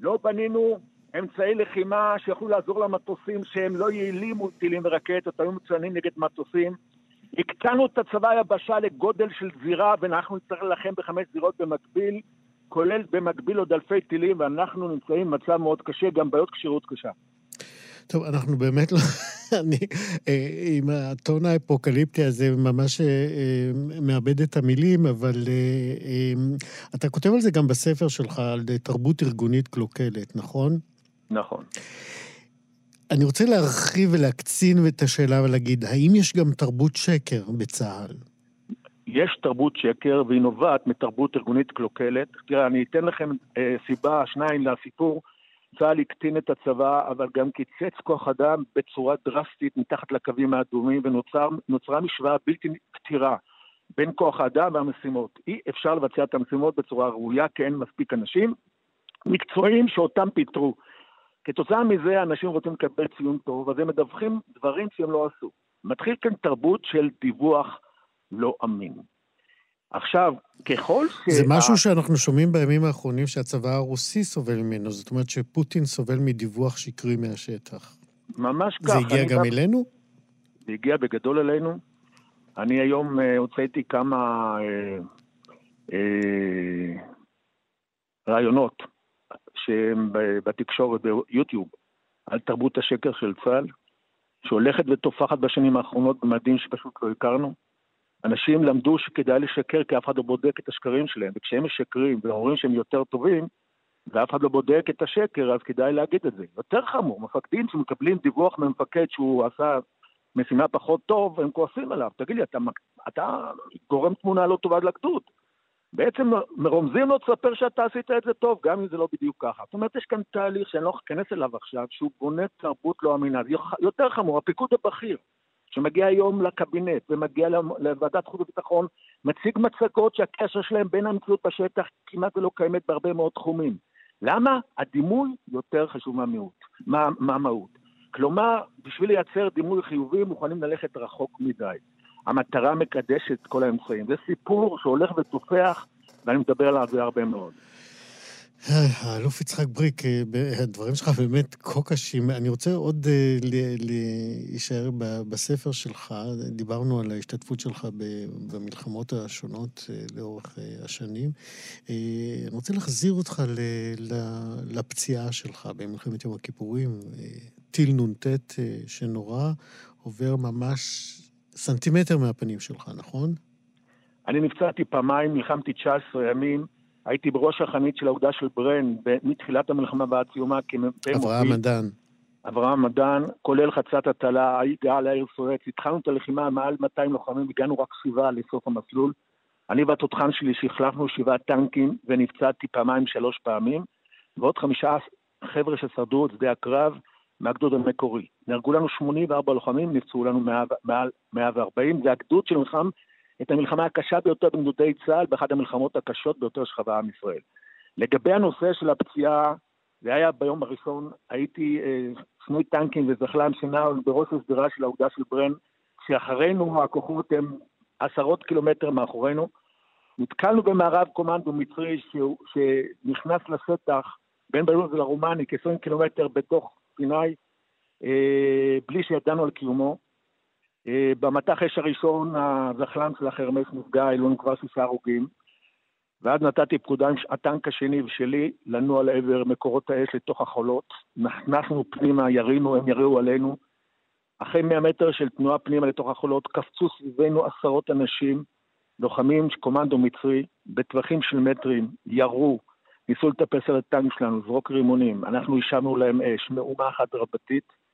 לא בנינו אמצעי לחימה שיכולו לעזור למטוסים שהם לא יעילים מול טילים ורקטות, היו מצוינים נגד מטוסים. הקטנו את הצבא היבשה לגודל של זירה, ואנחנו נצטרך להילחם בחמש זירות במקביל, כולל במקביל עוד אלפי טילים, ואנחנו נמצאים במצב מאוד קשה, גם בעיות כשירות קשה. טוב, אנחנו באמת לא... *laughs* אני, אה, עם הטון האפוקליפטי הזה, ממש אה, אה, מאבד את המילים, אבל אתה כותב על זה גם בספר שלך, על תרבות ארגונית קלוקלת, נכון? נכון. אני רוצה להרחיב ולהקצין את השאלה ולהגיד, האם יש גם תרבות שקר בצה"ל? יש תרבות שקר, והיא נובעת מתרבות ארגונית קלוקלת. תראה, אני אתן לכם אה, סיבה, שניים לסיפור. צה"ל הקטין את הצבא, אבל גם קיצץ כוח אדם בצורה דרסטית מתחת לקווים האדומים, ונוצרה משוואה בלתי פתירה בין כוח האדם והמשימות. אי אפשר לבצע את המשימות בצורה ראויה, כי אין מספיק אנשים מקצועיים שאותם פיטרו. כתוצאה מזה אנשים רוצים לקבל ציון טוב, אז הם מדווחים דברים שהם לא עשו. מתחיל כאן תרבות של דיווח לא אמין. עכשיו, ככל ש... זה משהו שאנחנו שומעים בימים האחרונים שהצבא הרוסי סובל ממנו, זאת אומרת שפוטין סובל מדיווח שקרי מהשטח. ממש כך. זה הגיע גם ב... אלינו? זה הגיע בגדול אלינו. אני היום uh, הוצאתי כמה uh, uh, רעיונות בתקשורת, ביוטיוב, על תרבות השקר של צה"ל, שהולכת ותופחת בשנים האחרונות במדים שפשוט לא הכרנו. אנשים למדו שכדאי לשקר כי אף אחד לא בודק את השקרים שלהם, וכשהם משקרים ואומרים שהם יותר טובים, ואף אחד לא בודק את השקר, אז כדאי להגיד את זה. יותר חמור, מפקדים שמקבלים דיווח ממפקד שהוא עשה משימה פחות טוב, הם כועסים עליו. תגיד לי, אתה, אתה גורם תמונה לא טובה לגדוד. בעצם מרומזים לו, תספר שאתה עשית את זה טוב, גם אם זה לא בדיוק ככה. זאת אומרת, יש כאן תהליך שאני לא אכנס אליו עכשיו, שהוא בונה תרבות לא אמינה. זה יותר חמור, הפיקוד הבכיר, שמגיע היום לקבינט ומגיע לוועדת חוץ וביטחון, מציג מצגות שהקשר שלהם בין המציאות בשטח כמעט ולא קיימת בהרבה מאוד תחומים. למה? הדימוי יותר חשוב מהמיעוט, מה, מהמהות. כלומר, בשביל לייצר דימוי חיובי מוכנים ללכת רחוק מדי. המטרה מקדשת כל האמצעים. זה סיפור שהולך ותופח, ואני מדבר עליו הרבה מאוד. האלוף יצחק בריק, אה, הדברים שלך באמת כה קשים. אני רוצה עוד אה, להישאר בספר שלך. דיברנו על ההשתתפות שלך במלחמות השונות אה, לאורך השנים. אני רוצה להחזיר אותך לפציעה שלך במלחמת יום הכיפורים. טיל נ"ט שנורא עובר ממש סנטימטר מהפנים שלך, נכון? אני נפצעתי פעמיים, נלחמתי 19 ימים. הייתי בראש החנית של האוגדה של ברן מתחילת המלחמה ועד סיומה כמ"פ אברהם מדן. אברהם מדן, כולל חצת הטלה, הגעה לעיר סואץ. התחלנו את הלחימה מעל 200 לוחמים, הגענו רק שבעה לסוף המסלול. אני והתותחן שלי שהחלפנו שבעה טנקים ונפצעתי פעמיים שלוש פעמים, ועוד חמישה חבר'ה ששרדו את שדה הקרב מהגדוד המקורי. נהרגו לנו 84 לוחמים, נפצעו לנו מעל 140. זה הגדוד שנלחם את המלחמה הקשה ביותר בגדודי צה"ל, באחת המלחמות הקשות ביותר שחווה עם ישראל. לגבי הנושא של הפציעה, זה היה ביום הראשון, הייתי אה, סנוי טנקים וזחל"ם שנע בראש השדרה של האוגדה של ברן, שאחרינו הכוחות הם עשרות קילומטר מאחורינו. נתקלנו במערב קומנדו מצרי שנכנס לשטח בין בלונס לרומני כ-20 קילומטר בתוך סיני, אה, בלי שידענו על קיומו. אה, במטח אש הראשון, הזחל"ם של החרמש נפגע, היו לנו כבר שישה הרוגים. ואז נתתי פקודה עם הטנק השני ושלי לנוע לעבר מקורות האש לתוך החולות. נכנסנו פנימה, ירינו, הם יריעו עלינו. אחרי 100 מטר של תנועה פנימה לתוך החולות, קפצו סביבנו עשרות אנשים, לוחמים קומנדו מצרי, בטווחים של מטרים, ירו, ניסו לטפס על הטנק שלנו, זרוק רימונים. אנחנו השבנו להם אש, מאומה אחת רבתית.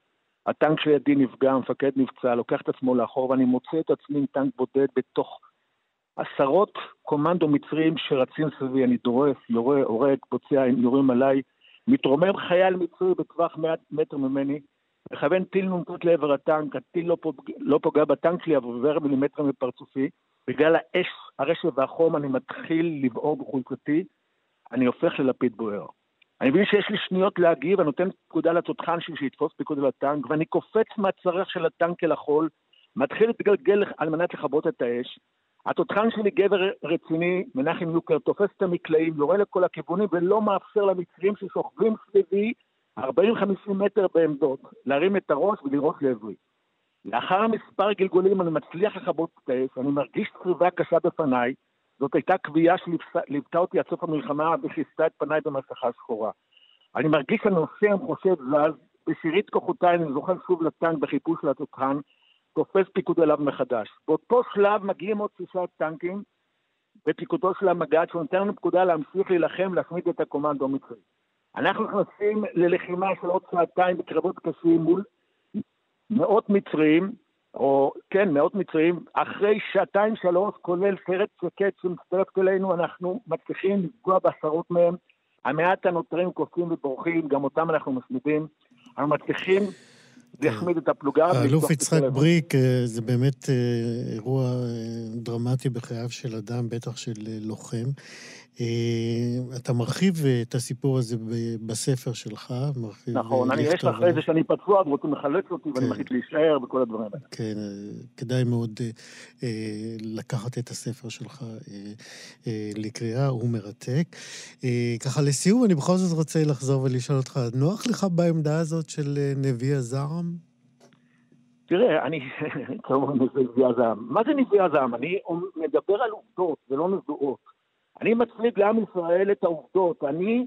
הטנק שלידי נפגע, המפקד נפצע, לוקח את עצמו לאחור, ואני מוצא את עצמי עם טנק בודד בתוך עשרות קומנדו מצרים שרצים סביבי, אני דורס, יורה, הורג, פוצע, יורים עליי. מתרומם חייל מצרי בטווח 100 מטר ממני, מכוון טיל נ"ט לעבר הטנק, הטיל לא, פוג... לא פוגע בטנק שלי, אבל עובר מילימטר מפרצופי. בגלל האש, הרשת והחום אני מתחיל לבעור בחולצתי, אני הופך ללפיד בוער. אני מבין שיש לי שניות להגיב, אני נותן פקודה לתותחן שלי שיתפוס פיקוד על הטנק, ואני קופץ מהצרך של הטנק אל החול, מתחיל להתגלגל על מנת לכבות את האש. התותחן שלי גבר רציני, מנחם יוקר, תופס את המקלעים, יורה לכל הכיוונים ולא מאפשר למצרים ששוכבים סביבי 40-50 מטר בעמדות, להרים את הראש ולראות לעברי. לאחר מספר גלגולים אני מצליח לכבות את האש, אני מרגיש צריבה קשה בפניי, זאת הייתה קביעה שליוותה אותי עד סוף המלחמה וכיסתה את פניי במסכה שחורה. אני מרגיש שהנושא המחושב זז, בשארית כוחותיי אני זוכר שוב לטנק בחיפוש לתותחן, תופס פיקוד עליו מחדש. באותו שלב מגיעים עוד שישה טנקים בפיקודו של המג"ד, שנותן לנו פקודה להמשיך להילחם, להשמיד את הקומנדו המצרי. אנחנו נכנסים ללחימה של עוד שעתיים בקרבות קשים מול מאות מצרים, או כן, מאות מצרים, אחרי שעתיים שלוש, כולל סרט שקט שמצטרפת אלינו, אנחנו מצליחים לפגוע בעשרות מהם. המעט הנותרים קופצים ובורחים, גם אותם אנחנו מסמידים. אנחנו מצליחים להחמיד את הפלוגה. האלוף יצחק בריק, אה, זה באמת אה, אירוע אה, דרמטי בחייו של אדם, בטח של לוחם. אה, אתה מרחיב אה, את הסיפור הזה בספר שלך, מרחיב... נכון, אני יש אחרי זה שאני פצוע ורוצים לחלץ אותי ואני כן. מחליט להישאר וכל הדברים האלה. כן, אה, כדאי מאוד לקחת את הספר שלך לקריאה, הוא מרתק. ככה לסיום, אני בכל זאת רוצה לחזור ולשאול אותך, נוח לך בעמדה הזאת של נביא הזעם? תראה, אני, *laughs* נביא הזעם. מה זה נביא הזעם? אני מדבר על עובדות ולא נבואות. אני מצמיד לעם ישראל את העובדות. אני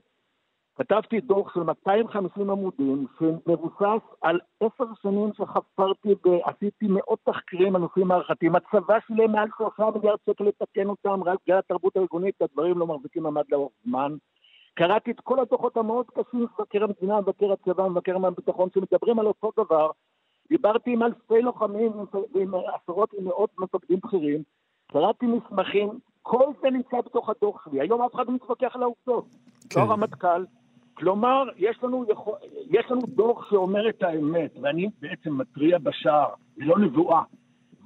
כתבתי דוח של 250 עמודים, שמבוסס על עשר שנים שחפרתי ועשיתי מאות תחקירים על נושאים מערכתיים. הצבא שילם מעל שלושה מיליארד שקל לתקן אותם, רק בגלל התרבות הארגונית, הדברים לא מחזיקים מעמד לאורך זמן. קראתי את כל הדוחות המאוד קשים של מבקר המדינה, מבקר הצבא, מבקר הביטחון, שמדברים על אותו דבר. דיברתי עם אלפי לוחמים ועם עשרות ומאות מפקדים בכירים, קראתי מסמכים, כל זה נמצא בתוך הדוח שלי. היום אף אחד לא מתווכח על העובדות. כן. לא הרמטכ"ל. כלומר, יש לנו, יכול, יש לנו דוח שאומר את האמת, ואני בעצם מתריע בשער, לא נבואה,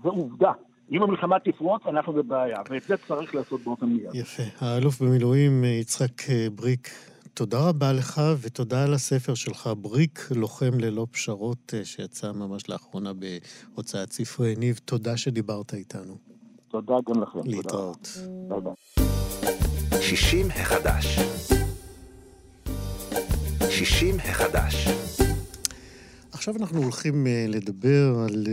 זו עובדה. אם המלחמה תפרוץ, אנחנו בבעיה, ואת זה צריך לעשות באופן מיד. יפה. האלוף במילואים יצחק בריק, תודה רבה לך, ותודה על הספר שלך, בריק, לוחם ללא פשרות, שיצא ממש לאחרונה בהוצאת ספרי ניב. תודה שדיברת איתנו. תודה גם לכם. להתראות. תודה. 60 החדש. 60 החדש. עכשיו אנחנו הולכים לדבר על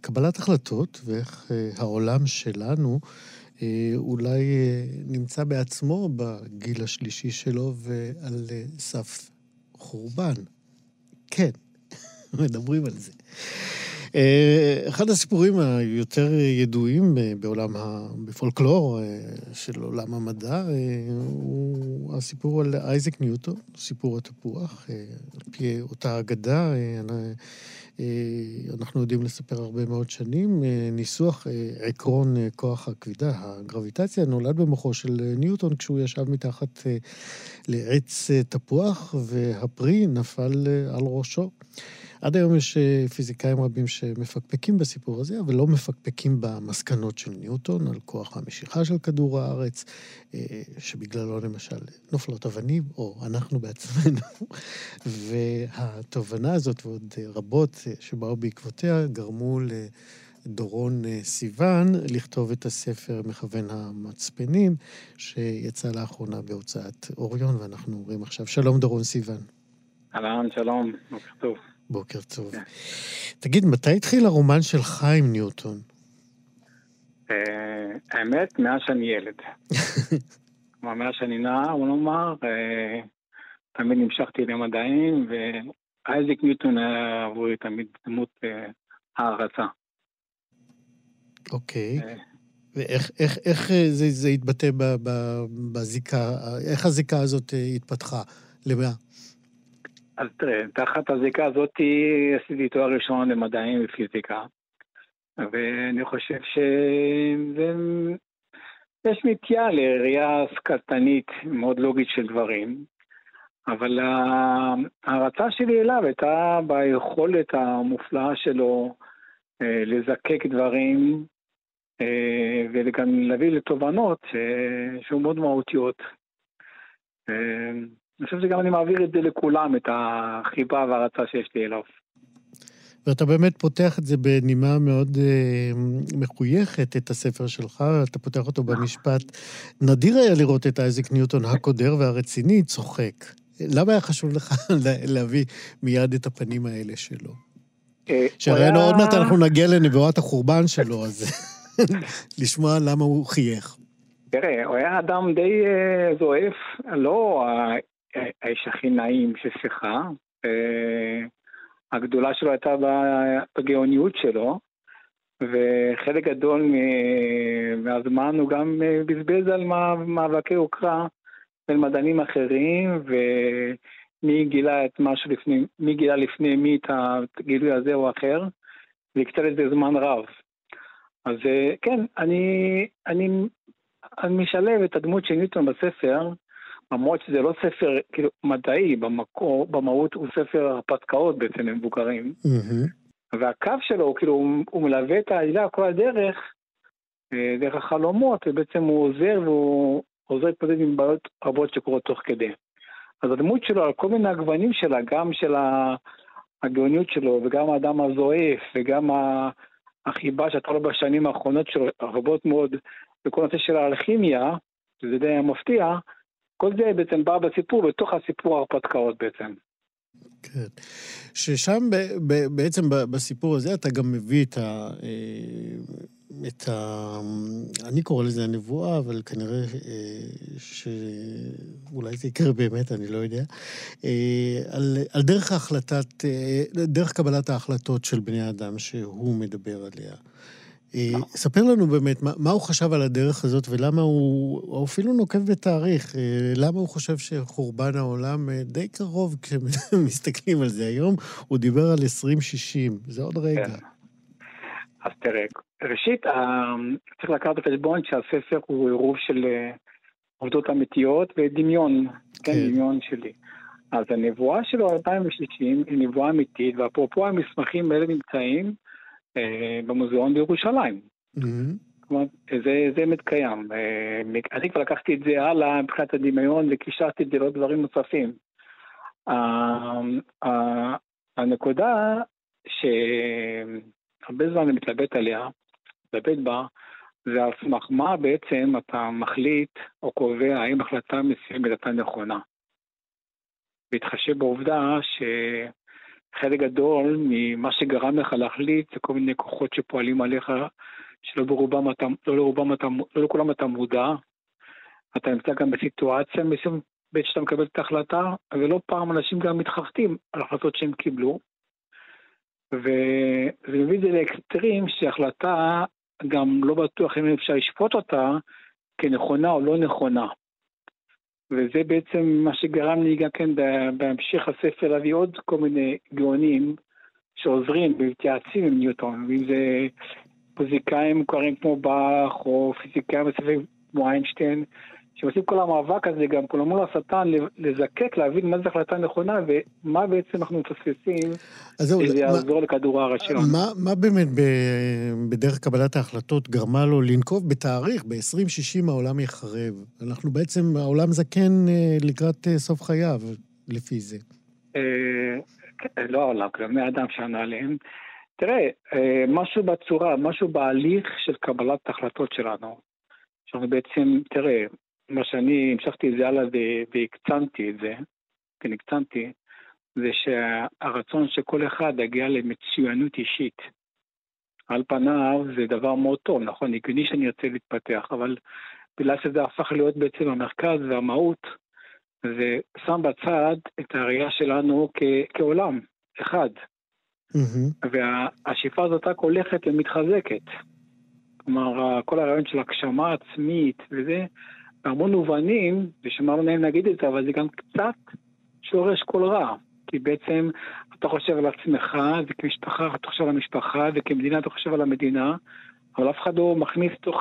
קבלת החלטות ואיך העולם שלנו אולי נמצא בעצמו בגיל השלישי שלו ועל סף חורבן. כן, *laughs* מדברים על זה. אחד הסיפורים היותר ידועים בעולם, בפולקלור של עולם המדע, הוא הסיפור על אייזק ניוטון, סיפור התפוח. על פי אותה אגדה, אנחנו יודעים לספר הרבה מאוד שנים, ניסוח עקרון כוח הכבידה, הגרביטציה, נולד במוחו של ניוטון כשהוא ישב מתחת לעץ תפוח, והפרי נפל על ראשו. עד היום יש פיזיקאים רבים שמפקפקים בסיפור הזה, אבל לא מפקפקים במסקנות של ניוטון על כוח המשיכה של כדור הארץ, שבגללו למשל נופלות אבנים, או אנחנו בעצמנו. *laughs* והתובנה הזאת ועוד רבות שבאו בעקבותיה גרמו לדורון סיוון לכתוב את הספר מכוון המצפנים, שיצא לאחרונה בהוצאת אוריון, ואנחנו אומרים עכשיו שלום דורון סיוון. אהלן, שלום, בוקר טוב. בוקר טוב. תגיד, מתי התחיל הרומן שלך עם ניוטון? האמת, מאז שאני ילד. *laughs* כלומר, מאז שאני נער, נאמר, תמיד נמשכתי למדעים, ואייזיק ניוטון היה עבורי תמיד דמות הערצה. אוקיי. ואיך איך, איך זה, זה התבטא בזיקה, איך הזיקה הזאת התפתחה? למה? אז תראה, תחת הזיקה הזאת עשיתי תואר ראשון למדעים ופיזיקה, ואני חושב שיש נטייה לראייה סקטנית מאוד לוגית של דברים, אבל ההערצה שלי אליו הייתה ביכולת המופלאה שלו לזקק דברים וגם להביא לתובנות שהיו מאוד מהותיות. אני חושב שגם אני מעביר את זה לכולם, את החיבה והרצה שיש לי אליו. ואתה באמת פותח את זה בנימה מאוד אה, מחויכת, את הספר שלך, אתה פותח אותו במשפט. נדיר היה לראות את אייזק ניוטון הקודר והרציני צוחק. למה היה חשוב לך *laughs* להביא מיד את הפנים האלה שלו? שהרי עוד מעט אנחנו נגיע לנבואת החורבן שלו, אז *laughs* לשמוע למה הוא חייך. תראה, הוא היה אדם די זועף, לא האיש הכי נעים ששיחה. הגדולה שלו הייתה בגאוניות שלו, וחלק גדול מהזמן הוא גם בזבז על מאבקי הוקרה של מדענים אחרים, ומי גילה את משהו לפני, מי גילה לפני מי את הגילוי הזה או אחר, והקצה לזה זמן רב. אז כן, אני, אני, אני משלב את הדמות של ניוטון בספר, למרות שזה לא ספר כאילו מדעי במקור, במהות הוא ספר הרפתקאות בעצם למבוגרים. Mm-hmm. והקו שלו, כאילו, הוא, הוא מלווה את העלילה כל הדרך, דרך החלומות, ובעצם הוא עוזר והוא עוזר להתמודד עם בעיות רבות שקורות תוך כדי. אז הדמות שלו, על כל מיני הגוונים שלה, גם של הגאוניות שלו, וגם האדם הזועף, וגם החיבה שהייתה לו בשנים האחרונות שלו, רבות מאוד, בכל נושא של האלכימיה, שזה די מפתיע, כל זה בעצם בא בסיפור, בתוך הסיפור ההרפתקאות בעצם. כן. ששם בעצם בסיפור הזה אתה גם מביא את ה... את ה... אני קורא לזה הנבואה, אבל כנראה שאולי זה יקרה באמת, אני לא יודע. על, על דרך ההחלטת, דרך קבלת ההחלטות של בני אדם שהוא מדבר עליה. אה, ספר לנו באמת, מה, מה הוא חשב על הדרך הזאת ולמה הוא, הוא אפילו נוקב בתאריך, אה, למה הוא חושב שחורבן העולם אה, די קרוב *laughs* כשמסתכלים על זה היום, הוא דיבר על 2060, זה עוד רגע. כן. אז תראה, ראשית, צריך לקחת בחשבון שהספר הוא עירוב של עובדות אמיתיות ודמיון, כן, כן דמיון שלי. אז הנבואה שלו 2060 היא נבואה אמיתית, ואפרופו המסמכים האלה נמצאים במוזיאון בירושלים. כלומר, זה, זה מתקיים. אה, אני כבר לקחתי את זה הלאה מבחינת הדמיון וקישרתי את זה לעוד דברים נוספים. הנקודה שהרבה זמן אני מתלבט עליה, מתלבט בה, זה על סמך מה בעצם אתה מחליט או קובע האם החלטה מסוימת הייתה נכונה. בהתחשב בעובדה שחלק גדול ממה שגרם לך להחליט זה כל מיני כוחות שפועלים עליך, שלא ברובם אתה, לא לרובם אתה, לא לכולם אתה מודע. אתה נמצא גם בסיטואציה מסוימת בעת שאתה מקבל את ההחלטה, ולא פעם אנשים גם מתחרטים על החלטות שהם קיבלו. וזה מביא את זה לאקסטרים שהחלטה גם לא בטוח אם אפשר לשפוט אותה כנכונה או לא נכונה. וזה בעצם מה שגרם לי גם כן בהמשך הספר להביא עוד כל מיני גאונים שעוזרים ומתייעצים עם ניוטון, ואם זה פיזיקאים מוכרים כמו באך או פיזיקאים כמו איינשטיין, שעושים כל המאבק הזה גם כולם מול השטן לזקק, להבין מה זו החלטה נכונה ומה בעצם אנחנו מפספסים, שזה יעזור לכדור הארץ שלנו. מה, מה באמת ב, בדרך קבלת ההחלטות גרמה לו לנקוב בתאריך, ב-2060 העולם יחרב? אנחנו בעצם, העולם זקן אה, לקראת אה, סוף חייו, לפי זה. אה, כן, לא העולם, כלומר, בני אדם שענה עליהם. תראה, משהו בצורה, משהו בהליך של קבלת ההחלטות שלנו. שאנחנו בעצם, תראה, מה שאני המשכתי את זה הלאה והקצנתי את זה, כן, הקצנתי, זה שהרצון של כל אחד להגיע למצוינות אישית. על פניו זה דבר מאוד טוב, נכון? הגיוני שאני ארצה להתפתח, אבל בגלל שזה הפך להיות בעצם המרכז והמהות, זה שם בצד את הראייה שלנו כ- כעולם, אחד. Mm-hmm. והשאיפה הזאת רק הולכת ומתחזקת. כלומר, כל הרעיון של הגשמה עצמית וזה, בהמון מובנים, ושמרנו להם להגיד את זה, אבל זה גם קצת שורש כל רע. כי בעצם אתה חושב על עצמך, וכמשפחה אתה חושב על המשפחה, וכמדינה אתה חושב על המדינה, אבל אף אחד לא מכניס לתוך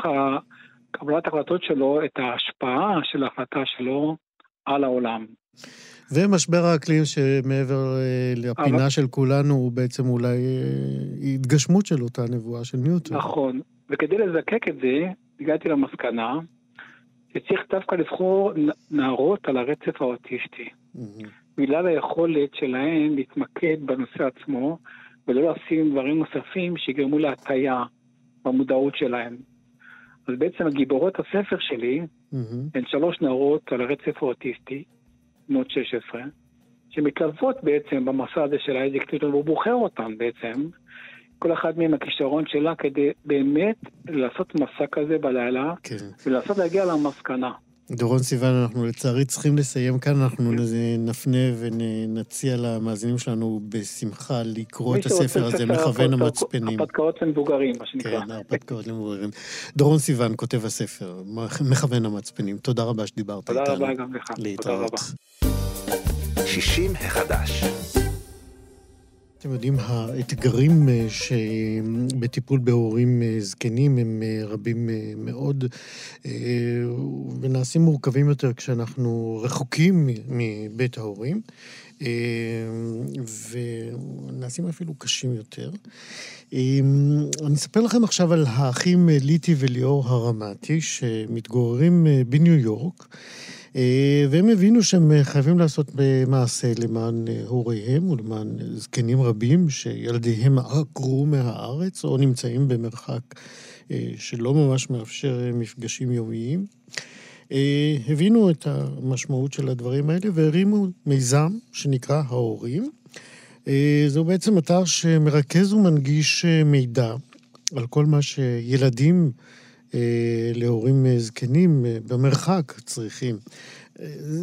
קבלת ההחלטות שלו את ההשפעה של ההחלטה שלו על העולם. ומשבר האקלים שמעבר אה, לפינה אבל... של כולנו הוא בעצם אולי אה, התגשמות של אותה נבואה של ניוטון. נכון, וכדי לזקק את זה, הגעתי למסקנה שצריך דווקא לבחור נערות על הרצף האוטיסטי. Mm-hmm. בגלל היכולת שלהן להתמקד בנושא עצמו, ולא לשים דברים נוספים שיגרמו להטייה במודעות שלהן. אז בעצם הגיבורות הספר שלי mm-hmm. הן שלוש נערות על הרצף האוטיסטי, בנות 16, שמתלוות בעצם במסע הזה של ניוטון, והוא בוחר אותן בעצם, כל אחת מהן הכישרון שלה כדי באמת לעשות מסע כזה בלילה, כן. ולעשות להגיע למסקנה. דורון סיוון, אנחנו לצערי צריכים לסיים כאן, אנחנו נפנה ונציע למאזינים שלנו בשמחה לקרוא את הספר הזה, מכוון המצפנים. הרפתקאות למבוגרים, מה שנקרא. כן, הרפתקאות למבוגרים. דורון סיוון כותב הספר, מכוון המצפנים. תודה רבה שדיברת איתנו. תודה רבה גם לך. להתראות. 60 החדש. אתם יודעים, האתגרים אה, שבטיפול בהורים אה, זקנים הם אה, רבים מאוד ונעשים מורכבים יותר כשאנחנו רחוקים מבית ההורים ונעשים אפילו קשים יותר. אני אספר לכם עכשיו על האחים ליטי וליאור הרמתי שמתגוררים בניו יורק. אה, והם הבינו שהם חייבים לעשות מעשה למען אה, הוריהם ולמען זקנים רבים שילדיהם עקרו מהארץ או נמצאים במרחק אה, שלא ממש מאפשר מפגשים יומיים. הבינו את המשמעות של הדברים האלה והרימו מיזם שנקרא ההורים. זהו בעצם אתר שמרכז ומנגיש מידע על כל מה שילדים להורים זקנים במרחק צריכים.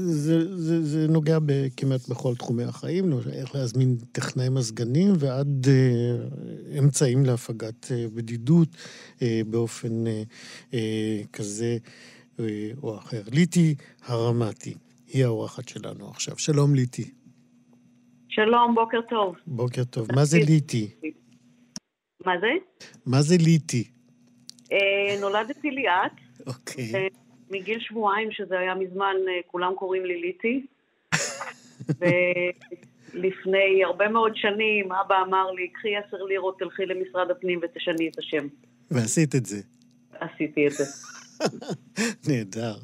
זה, זה, זה נוגע כמעט בכל תחומי החיים, איך להזמין טכנאי מזגנים ועד uh, אמצעים להפגת uh, בדידות uh, באופן uh, uh, כזה uh, או אחר. ליטי הרמתי, היא האורחת שלנו עכשיו. שלום ליטי. שלום, בוקר טוב. בוקר טוב. מה זה ליטי? מה זה? מה זה ליטי? אה, נולדתי ליאת. אוקיי. אה, מגיל שבועיים, שזה היה מזמן, אה, כולם קוראים לי ליטי. *laughs* ולפני הרבה מאוד שנים, אבא אמר לי, קחי עשר לירות, תלכי למשרד הפנים ותשני את השם. ועשית את זה. עשיתי את זה. *laughs* נהדר.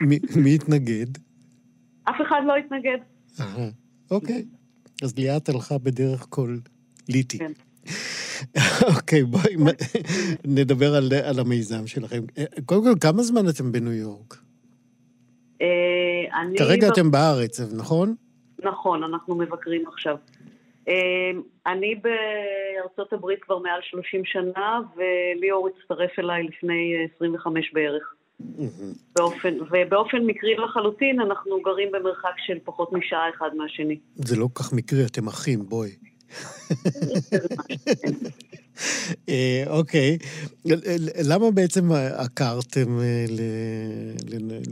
*laughs* מי, התנגד? אף אחד לא התנגד. אוקיי. אז ליאת הלכה בדרך כל ליטי. כן. אוקיי, בואי נדבר על, על המיזם שלכם. קודם כל, כמה זמן אתם בניו יורק? אה, אני... כרגע אתם בארץ, נכון? נכון, אנחנו מבקרים עכשיו. אה, אני בארצות הברית כבר מעל 30 שנה, וליאור הצטרף אליי לפני אה, 25 בערך. באופן, ובאופן מקרי לחלוטין, אנחנו גרים במרחק של פחות משעה אחד מהשני. זה לא כל כך מקרי, אתם אחים, בואי. אה, אוקיי. למה בעצם עקרתם אה,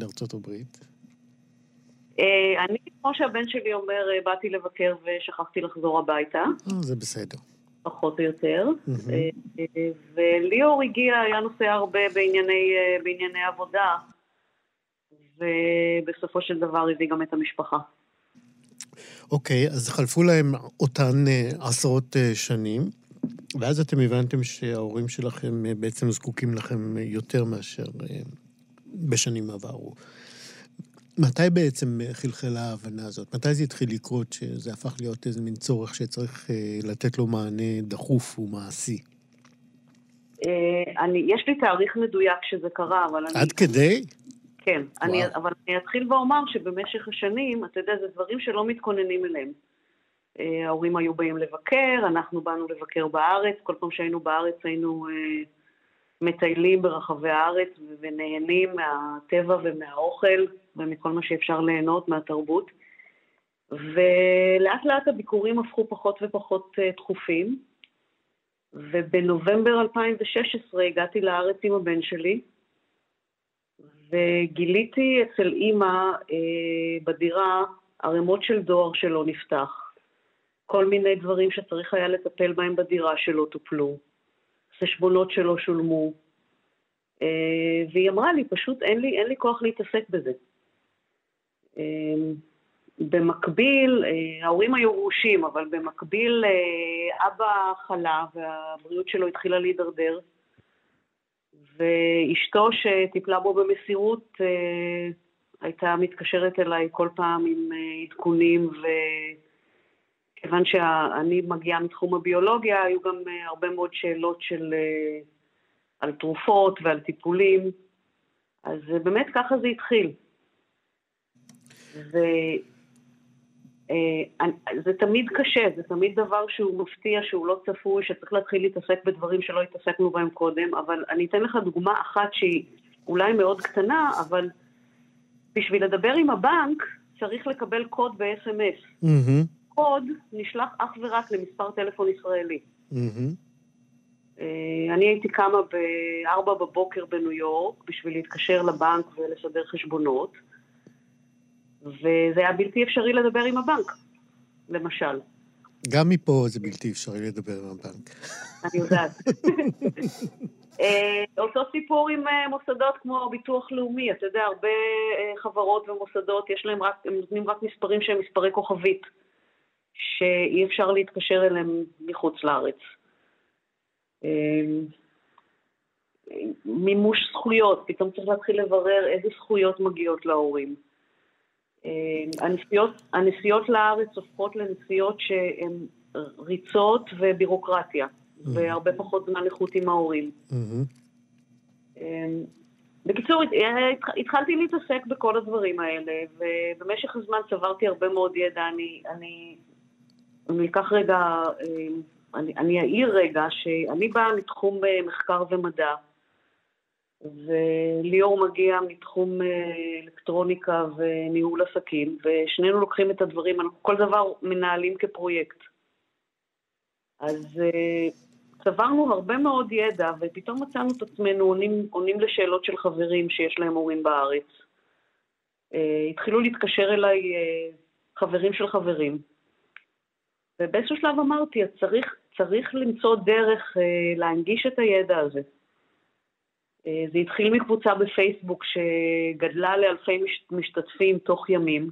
לארצות הברית? אה, אני, כמו שהבן שלי אומר, באתי לבקר ושכחתי לחזור הביתה, זה בסדר. פחות או יותר. וליאור הגיע, היה נוסע הרבה בענייני עבודה, ובסופו של דבר הביא גם את המשפחה. אוקיי, אז חלפו להם אותן אה, עשרות אה, שנים, ואז אתם הבנתם שההורים שלכם אה, בעצם זקוקים לכם אה, יותר מאשר אה, בשנים עברו. מתי בעצם חלחלה ההבנה הזאת? מתי זה התחיל לקרות שזה הפך להיות איזה מין צורך שצריך אה, לתת לו מענה דחוף ומעשי? אה, אני, יש לי תאריך מדויק שזה קרה, אבל אני... עד כדי? כן, אני. אבל אני אתחיל ואומר שבמשך השנים, אתה יודע, זה דברים שלא מתכוננים אליהם. אה, ההורים היו באים לבקר, אנחנו באנו לבקר בארץ, כל פעם שהיינו בארץ היינו אה, מטיילים ברחבי הארץ ונהנים מהטבע ומהאוכל ומכל מה שאפשר ליהנות מהתרבות. ולאט לאט הביקורים הפכו פחות ופחות אה, תכופים. ובנובמבר 2016 הגעתי לארץ עם הבן שלי, וגיליתי אצל אימא אה, בדירה ערימות של דואר שלא נפתח. כל מיני דברים שצריך היה לטפל בהם בדירה שלא טופלו. חשבונות שלא שולמו. אה, והיא אמרה לי, פשוט אין לי, אין לי כוח להתעסק בזה. אה, במקביל, אה, ההורים היו גרושים, אבל במקביל אה, אבא חלה והבריאות שלו התחילה להידרדר. ואשתו שטיפלה בו במסירות אה, הייתה מתקשרת אליי כל פעם עם אה, עדכונים, וכיוון שאני מגיעה מתחום הביולוגיה, היו גם אה, הרבה מאוד שאלות של, על תרופות ועל טיפולים, אז באמת ככה זה התחיל. ו... אה, זה תמיד קשה, זה תמיד דבר שהוא מפתיע, שהוא לא צפוי, שצריך להתחיל להתעסק בדברים שלא התעסקנו בהם קודם, אבל אני אתן לך דוגמה אחת שהיא אולי מאוד קטנה, אבל בשביל לדבר עם הבנק צריך לקבל קוד ב-SMS. מהמם, קוד נשלח אך ורק למספר טלפון ישראלי. אה, אני הייתי קמה ב-4 בבוקר בניו יורק בשביל להתקשר לבנק ולסדר חשבונות, וזה היה בלתי אפשרי לדבר עם הבנק, למשל. גם מפה זה בלתי אפשרי לדבר עם הבנק. אני יודעת. *laughs* אה, אותו סיפור עם אה, מוסדות כמו ביטוח לאומי, אתה יודע, הרבה אה, חברות ומוסדות, יש להם רק, הם נותנים רק מספרים שהם מספרי כוכבית, שאי אפשר להתקשר אליהם מחוץ לארץ. אה, מימוש זכויות, פתאום צריך להתחיל לברר איזה זכויות מגיעות להורים. אה, הנסיעות, הנסיעות לארץ הופכות לנסיעות שהן ריצות ובירוקרטיה, והרבה פחות זמן איכות עם ההורים. אמ, בקיצור, הת- התחלתי להתעסק בכל הדברים האלה, ובמשך הזמן צברתי הרבה מאוד ידע. אני, אני, אני אקח רגע, אני, אני אעיר רגע שאני באה מתחום אה, מחקר ומדע, וליאור מגיע מתחום אה, אלקטרוניקה וניהול עסקים, ושנינו לוקחים את הדברים, אנחנו כל דבר מנהלים כפרויקט. אז אה, צברנו הרבה מאוד ידע, ופתאום מצאנו את עצמנו עונים, עונים לשאלות של חברים שיש להם הורים בארץ. Uh, התחילו להתקשר אליי חברים של חברים, ובאיזשהו שלב אמרתי, צריך, צריך למצוא דרך להנגיש את הידע הזה. Uh, זה התחיל מקבוצה בפייסבוק שגדלה לאלפי משתתפים תוך ימים.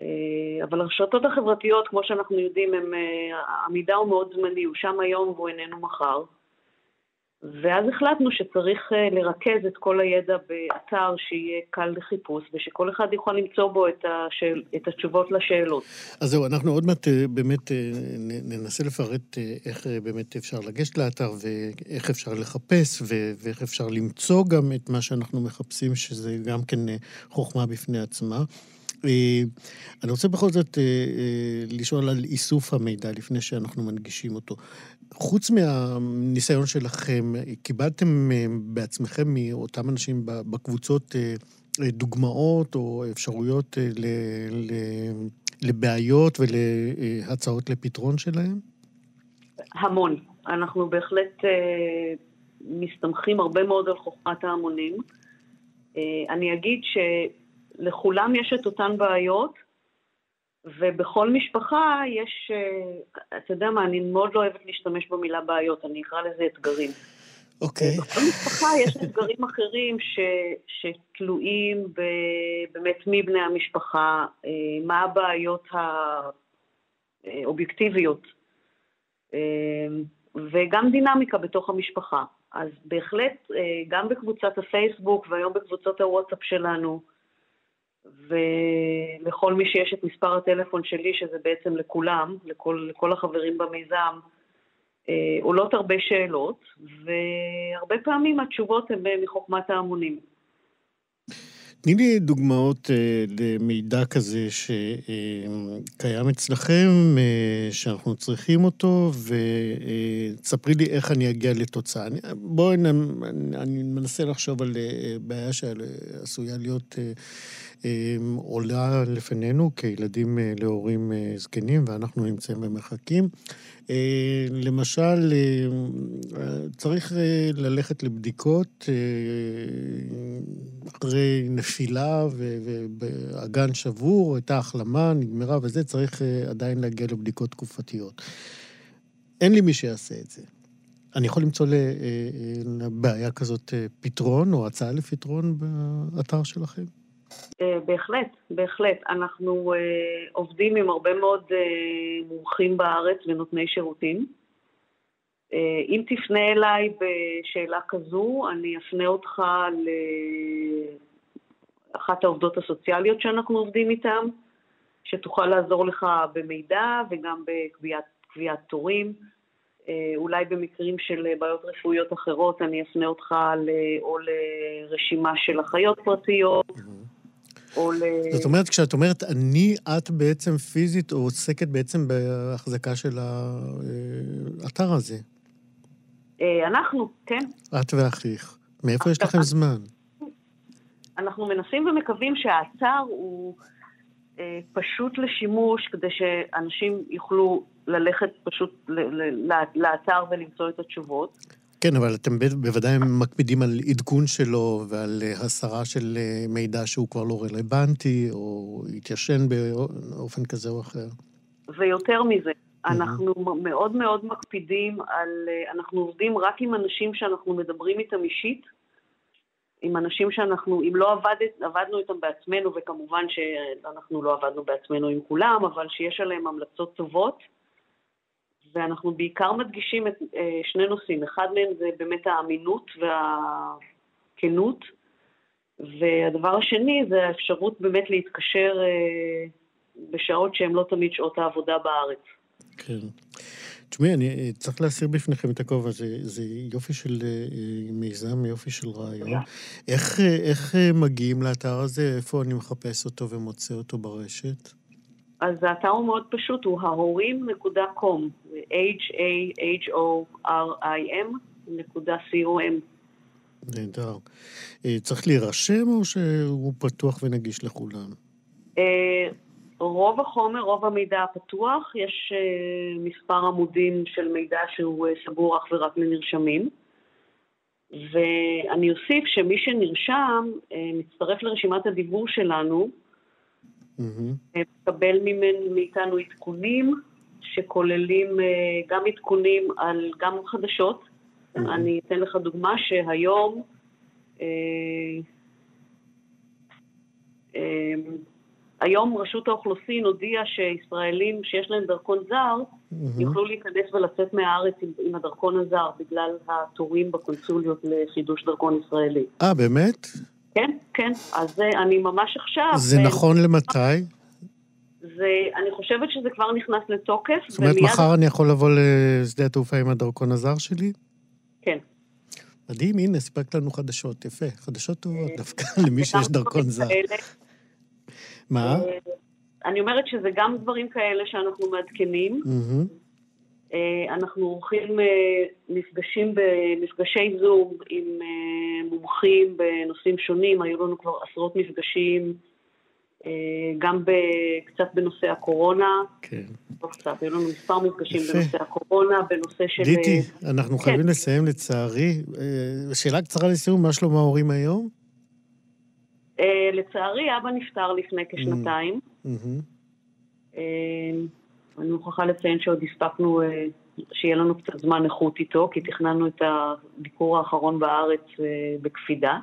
אה, אבל הרשתות החברתיות, כמו שאנחנו יודעים, הם, אה, המידע הוא מאוד זמני, הוא שם היום והוא איננו מחר. ואז החלטנו שצריך אה, לרכז את כל הידע באתר שיהיה קל לחיפוש, ושכל אחד יוכל למצוא בו את, השאל, את התשובות לשאלות. אז זהו, אנחנו עוד מעט באמת ננסה לפרט איך באמת אפשר לגשת לאתר, ואיך אפשר לחפש, ואיך אפשר למצוא גם את מה שאנחנו מחפשים, שזה גם כן חוכמה בפני עצמה. אה, אני רוצה בכל זאת אה, אה, לשאול על איסוף המידע לפני שאנחנו מנגישים אותו. חוץ מהניסיון שלכם, קיבלתם בעצמכם מאותם אנשים בקבוצות דוגמאות או אפשרויות לבעיות ולהצעות לפתרון שלהם? המון. אנחנו בהחלט מסתמכים הרבה מאוד על חוכמת ההמונים. אני אגיד ש... לכולם יש את אותן בעיות, ובכל משפחה יש, אה, אתה יודע מה, אני מאוד לא אוהבת להשתמש במילה בעיות, אני אקרא לזה אתגרים. אוקיי. Okay. בכל משפחה יש אתגרים אחרים ש, שתלויים ב, באמת מי בני המשפחה, אה, מה הבעיות האובייקטיביות, אה, וגם דינמיקה בתוך המשפחה. אז בהחלט, גם בקבוצת הפייסבוק והיום בקבוצות הוואטסאפ שלנו, ולכל מי שיש את מספר הטלפון שלי, שזה בעצם לכולם, לכל, לכל החברים במיזם, אה, עולות הרבה שאלות, והרבה פעמים התשובות הן מחוכמת ההמונים. תני לי דוגמאות אה, למידע כזה שקיים אה, אצלכם, אה, שאנחנו צריכים אותו, ותספרי לי איך אני אגיע לתוצאה. בואי, אני מנסה לחשוב על אה, בעיה שעשויה להיות... אה, עולה לפנינו כילדים אה, להורים אה, זקנים, ואנחנו נמצאים במרחקים. אה, למשל, צריך ללכת לבדיקות אחרי נפילה והגן שבור, הייתה החלמה, נגמרה וזה, צריך עדיין להגיע לבדיקות תקופתיות. אין לי מי שיעשה את זה. אני יכול למצוא לבעיה כזאת פתרון או הצעה לפתרון באתר שלכם? אה, בהחלט, בהחלט. אנחנו uh, עובדים עם הרבה מאוד uh, מומחים בארץ ונותני שירותים. Uh, אם תפנה אליי בשאלה כזו, אני אפנה אותך לאחת העובדות הסוציאליות שאנחנו עובדים איתן, שתוכל לעזור לך במידע וגם בקביעת תורים. Uh, אולי במקרים של בעיות רפואיות אחרות, אני אפנה אותך ל, או לרשימה של אחיות פרטיות. Mm-hmm. או ל... זאת אומרת, כשאת אומרת אני, את בעצם פיזית או עוסקת בעצם בהחזקה של האתר הזה. אה, אנחנו, כן. את ואחיך. מאיפה יש לכם זמן? אנחנו מנסים ומקווים שהאתר הוא אה, פשוט לשימוש, כדי שאנשים יוכלו ללכת פשוט לאתר ולמצוא את התשובות. כן, אבל אתם בוודאי מקפידים על עדכון שלו ועל אה, הסרה של אה, מידע שהוא כבר לא רלוונטי, או התיישן באופן כזה או אחר. ויותר מזה, אנחנו מאוד מאוד מקפידים על... אה, אנחנו עובדים רק עם אנשים שאנחנו מדברים איתם אישית, עם אנשים שאנחנו, אם לא עבדת, עבדנו איתם בעצמנו, וכמובן שאנחנו לא עבדנו בעצמנו עם כולם, אבל שיש עליהם המלצות טובות. ואנחנו בעיקר מדגישים את אה, שני נושאים. אחד מהם זה באמת האמינות והכנות, והדבר השני זה האפשרות באמת להתקשר אה, בשעות שהן לא תמיד שעות העבודה בארץ. כן. תשמעי, אני אה, צריך להסיר בפניכם את הכובע, זה, זה יופי של מיזם, יופי של רעיון. איך, איך מגיעים לאתר הזה? איפה אני מחפש אותו ומוצא אותו ברשת? אז האתר הוא מאוד פשוט, הוא ההורים.com, h-a-h-o-r-i-m נקודה c-o-m. נהדר. אה, צריך להירשם או שהוא פתוח ונגיש לכולם? אה, רוב החומר, רוב המידע הפתוח, יש אה, מספר עמודים של מידע שהוא סגור אך ורק לנרשמים. ואני אוסיף שמי שנרשם מצטרף לרשימת הדיבור שלנו. מקבל מאיתנו עדכונים שכוללים גם עדכונים על גם חדשות, Mm-hmm. אני אתן לך דוגמה שהיום, אה, אה, היום רשות האוכלוסין הודיעה שישראלים שיש להם דרכון זר, mm-hmm. יוכלו להיכנס ולצאת מהארץ עם, עם הדרכון הזר בגלל התורים בקונסוליות לחידוש דרכון ישראלי. אה, באמת? כן, כן. אז אני ממש עכשיו... זה ו... נכון למתי? זה, אני חושבת שזה כבר נכנס לתוקף. זאת אומרת, ומיד... מחר אני יכול לבוא לשדה התעופה עם הדרכון הזר שלי? כן. מדהים, הנה, סיפקת לנו חדשות, יפה. חדשות טובות, דווקא *laughs* למי שיש דרכון זר. מה? אה, אני אומרת שזה גם דברים כאלה שאנחנו מעדכנים. אה, אנחנו עורכים אה, מפגשים במפגשי זום עם מומחים בנושאים שונים, היו לנו כבר עשרות מפגשים אה, גם קצת בנושא הקורונה. כן. לא קצת, היו לנו מספר מפגשים בנושא הקורונה, בנושא של... דיטי, אנחנו כן. חייבים לסיים לצערי. אה, שאלה קצרה לסיום, מה שלום ההורים היום? אה, לצערי, אבא נפטר לפני כשנתיים. אני מוכרחה לציין שעוד הספקנו שיהיה לנו קצת זמן איכות איתו, כי תכננו את הביקור האחרון בארץ בקפידה.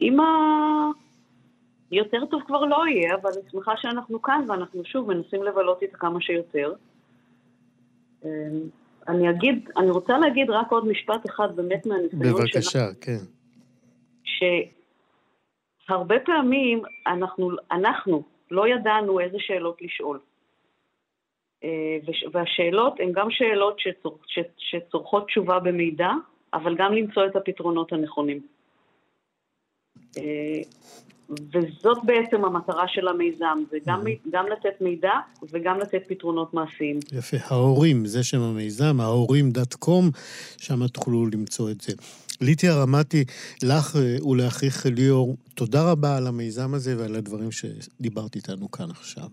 ואם ה... יותר טוב כבר לא יהיה, אבל אני שמחה שאנחנו כאן ואנחנו שוב מנסים לבלות איתה כמה שיותר. אני אגיד, אני רוצה להגיד רק עוד משפט אחד באמת מהניסיון שלנו. בבקשה, כן. שהרבה פעמים אנחנו, אנחנו לא ידענו איזה שאלות לשאול. אה, והשאלות הן גם שאלות שצור, שצורכות תשובה במידע, אבל גם למצוא את הפתרונות הנכונים. אה, וזאת בעצם המטרה של המיזם, זה גם, גם לתת מידע וגם לתת פתרונות מעשיים. יפה, ההורים, זה שם המיזם, ההורים דאט קום, שם תוכלו למצוא את זה. ליטי הרמתי, לך אה, ולאחיך ליאור, תודה רבה על המיזם הזה ועל הדברים שדיברת איתנו כאן עכשיו.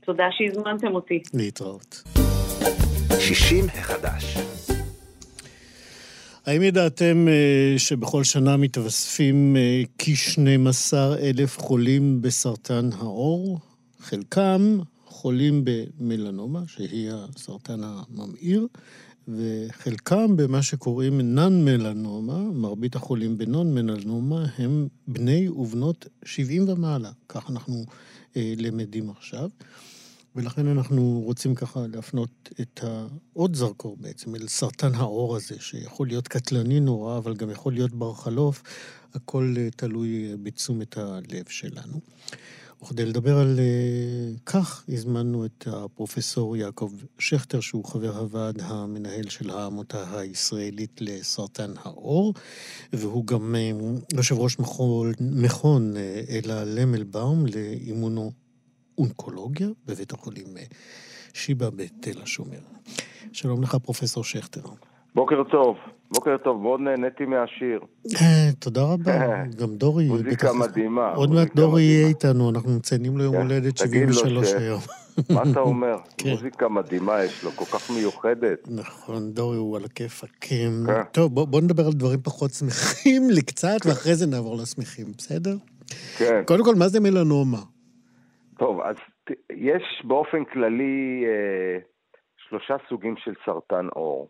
תודה שהזמנתם אותי. להתראות. 60 החדש. האם ידעתם אה, שבכל שנה מתווספים אה, כ-12 אלף חולים בסרטן העור? חלקם חולים במלנומה, שהיא הסרטן הממאיר, וחלקם במה שקוראים נאן מלנומה, מרבית החולים בנון מלנומה הם בני ובנות 70 ומעלה, כך אנחנו אה, למדים עכשיו. ולכן אנחנו רוצים ככה להפנות את העוד זרקור בעצם אל סרטן העור הזה, שיכול להיות קטלני נורא, אבל גם יכול להיות בר חלוף. הכל אה, תלוי אה, בתשומת הלב שלנו. וכדי לדבר על uh, כך, הזמנו את הפרופסור יעקב שכטר, שהוא חבר הוועד המנהל של העמותה הישראלית לסרטן העור, והוא גם uh, יושב ראש מכון, מכון uh, אלה למלבאום לאימונו אונקולוגיה בבית החולים אה, שיבא בתל השומר. שלום לך, פרופסור שכטר. בוקר טוב, בוקר טוב, מאוד נהניתי מהשיר. אה, תודה רבה, גם דורי... מוזיקה מדהימה. עוד מעט דורי יהיה איתנו, אנחנו מציינים לו יום כן, הולדת 73 היום. מה אתה *laughs* אומר? כן. מוזיקה מדהימה יש לו, כל כך מיוחדת. נכון, דורי הוא על הכיפאק. כן. טוב, בוא נדבר על דברים פחות שמחים *laughs* לקצת, ואחרי זה נעבור לשמחים, בסדר? כן. קודם כל, מה זה מלנומה? טוב, אז יש באופן כללי אה, שלושה סוגים של סרטן עור.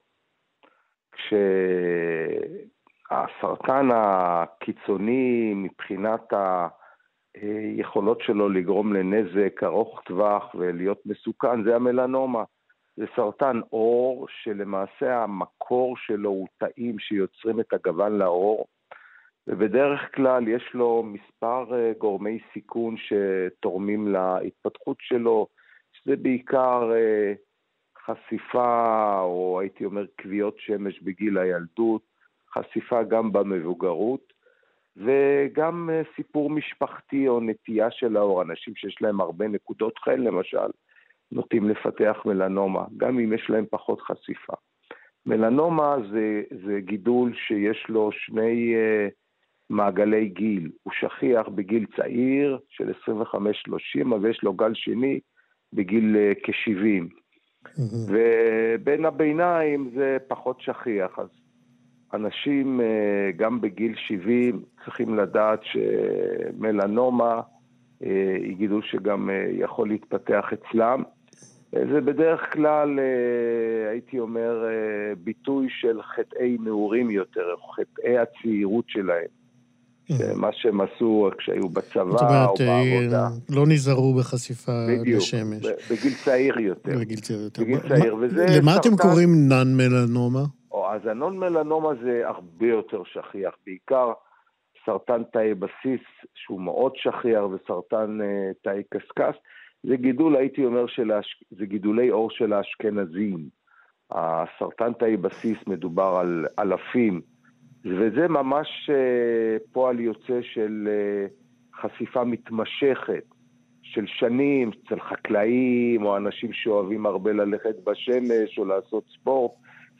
כשהסרטן הקיצוני מבחינת היכולות שלו לגרום לנזק ארוך טווח ולהיות מסוכן זה המלנומה. זה סרטן עור שלמעשה המקור שלו הוא תאים שיוצרים את הגוון לעור. ובדרך כלל יש לו מספר אה, גורמי סיכון שתורמים להתפתחות שלו, שזה בעיקר אה, חשיפה, או הייתי אומר כוויות שמש בגיל הילדות, חשיפה גם במבוגרות, וגם אה, סיפור משפחתי או נטייה של האור, אנשים שיש להם הרבה נקודות חן למשל, נוטים לפתח מלנומה, גם אם יש להם פחות חשיפה. מלנומה זה, זה גידול שיש לו שני uh, מעגלי גיל. הוא שכיח בגיל צעיר של 25-30, אבל יש לו גל שני בגיל uh, כ-70. ובין הביניים זה פחות שכיח. אז אנשים uh, גם בגיל 70 צריכים לדעת שמלנומה היא גידול שגם uh, יכול להתפתח אצלם. זה בדרך כלל, אה, הייתי אומר, אה, ביטוי של חטאי נעורים יותר, חטאי הצעירות שלהם. Mm-hmm. מה שהם עשו כשהיו בצבא או אה, בעבודה. לא נזהרו בחשיפה בדיוק, לשמש. בגיל צעיר יותר. בגיל צעיר יותר. בגיל צעיר, וזה למה סרטן... אתם קוראים נאן מלנומה? או, אז הנון מלנומה זה הרבה יותר שכיח, בעיקר סרטן תאי בסיס, שהוא מאוד שכיח, וסרטן תאי קשקש. זה גידול, הייתי אומר, של האש... זה גידולי עור של האשכנזים. הסרטן תאי בסיס מדובר על אלפים, וזה ממש אה, פועל יוצא של אה, חשיפה מתמשכת של שנים אצל חקלאים או אנשים שאוהבים הרבה ללכת בשמש או לעשות ספורט.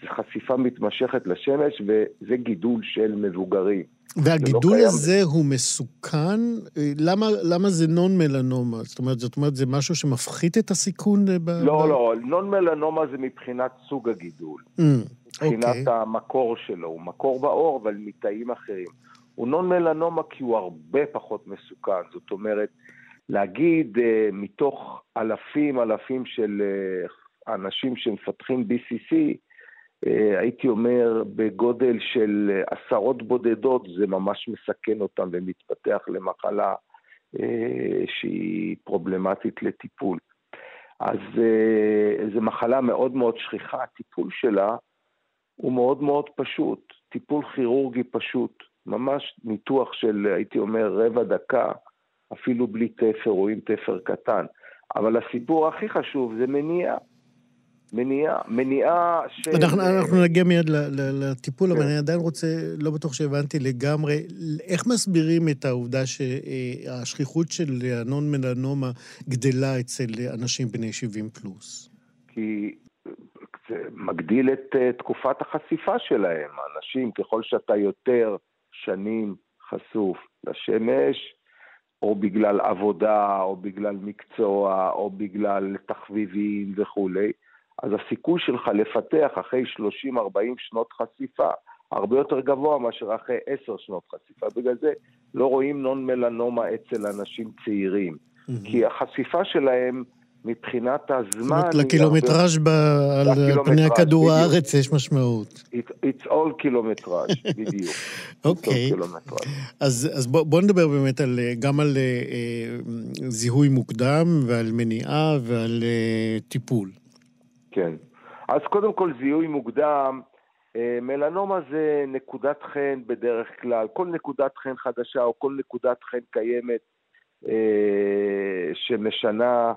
זה חשיפה מתמשכת לשמש וזה גידול של מבוגרים. והגידול לא הזה קיים. הוא מסוכן? למה, למה זה נון מלנומה? זאת אומרת, זאת אומרת, זה משהו שמפחית את הסיכון? ב... לא, ב... לא, נון מלנומה זה מבחינת סוג הגידול. Mm, מבחינת okay. אוקיי. המקור שלו, הוא מקור בעור, אבל מתאים אחרים. הוא נון מלנומה כי הוא הרבה פחות מסוכן. זאת אומרת, להגיד uh, מתוך אלפים אלפים של uh, אנשים שמפתחים BCC, אה, הייתי אומר, בגודל של עשרות בודדות, זה ממש מסכן אותם ומתפתח למחלה אה, שהיא פרובלמטית לטיפול. אז זו מחלה מאוד מאוד שכיחה, הטיפול שלה הוא מאוד מאוד פשוט, טיפול כירורגי פשוט, ממש ניתוח של, הייתי אומר, רבע דקה, אפילו בלי תפר או עם תפר קטן. אבל הסיפור הכי חשוב זה מניעה. מניעה, מניעה ש... אנחנו, אנחנו נגיע מיד לטיפול, כן. אבל אני עדיין רוצה, לא בטוח שהבנתי לגמרי, איך מסבירים את העובדה שהשכיחות של הנון מלנומה גדלה אצל אנשים בני 70 פלוס? כי מגדיל את אה, תקופת החשיפה שלהם. אנשים, ככל שאתה יותר שנים חשוף לשמש, או בגלל עבודה, או בגלל מקצוע, או בגלל תחביבים וכולי, אז הסיכוי שלך לפתח אחרי 30-40 שנות חשיפה הרבה יותר גבוה מאשר אחרי 10 שנות חשיפה. בגלל זה לא רואים נון מלנומה אצל אנשים צעירים. Mm-hmm. כי החשיפה שלהם מבחינת הזמן... זאת אומרת, לקילומטראז' ב... על פני הכדור בדיוק. הארץ יש משמעות. It, it's all קילומטראז', בדיוק. *laughs* אוקיי. okay. אז, אז בוא, בוא נדבר באמת על, גם על אה, זיהוי מוקדם ועל מניעה ועל אה, טיפול. כן. אז קודם כל זיהוי מוקדם, אה, מלנומה זה נקודת חן בדרך כלל, כל נקודת חן חדשה או כל נקודת חן קיימת אה, שמשנה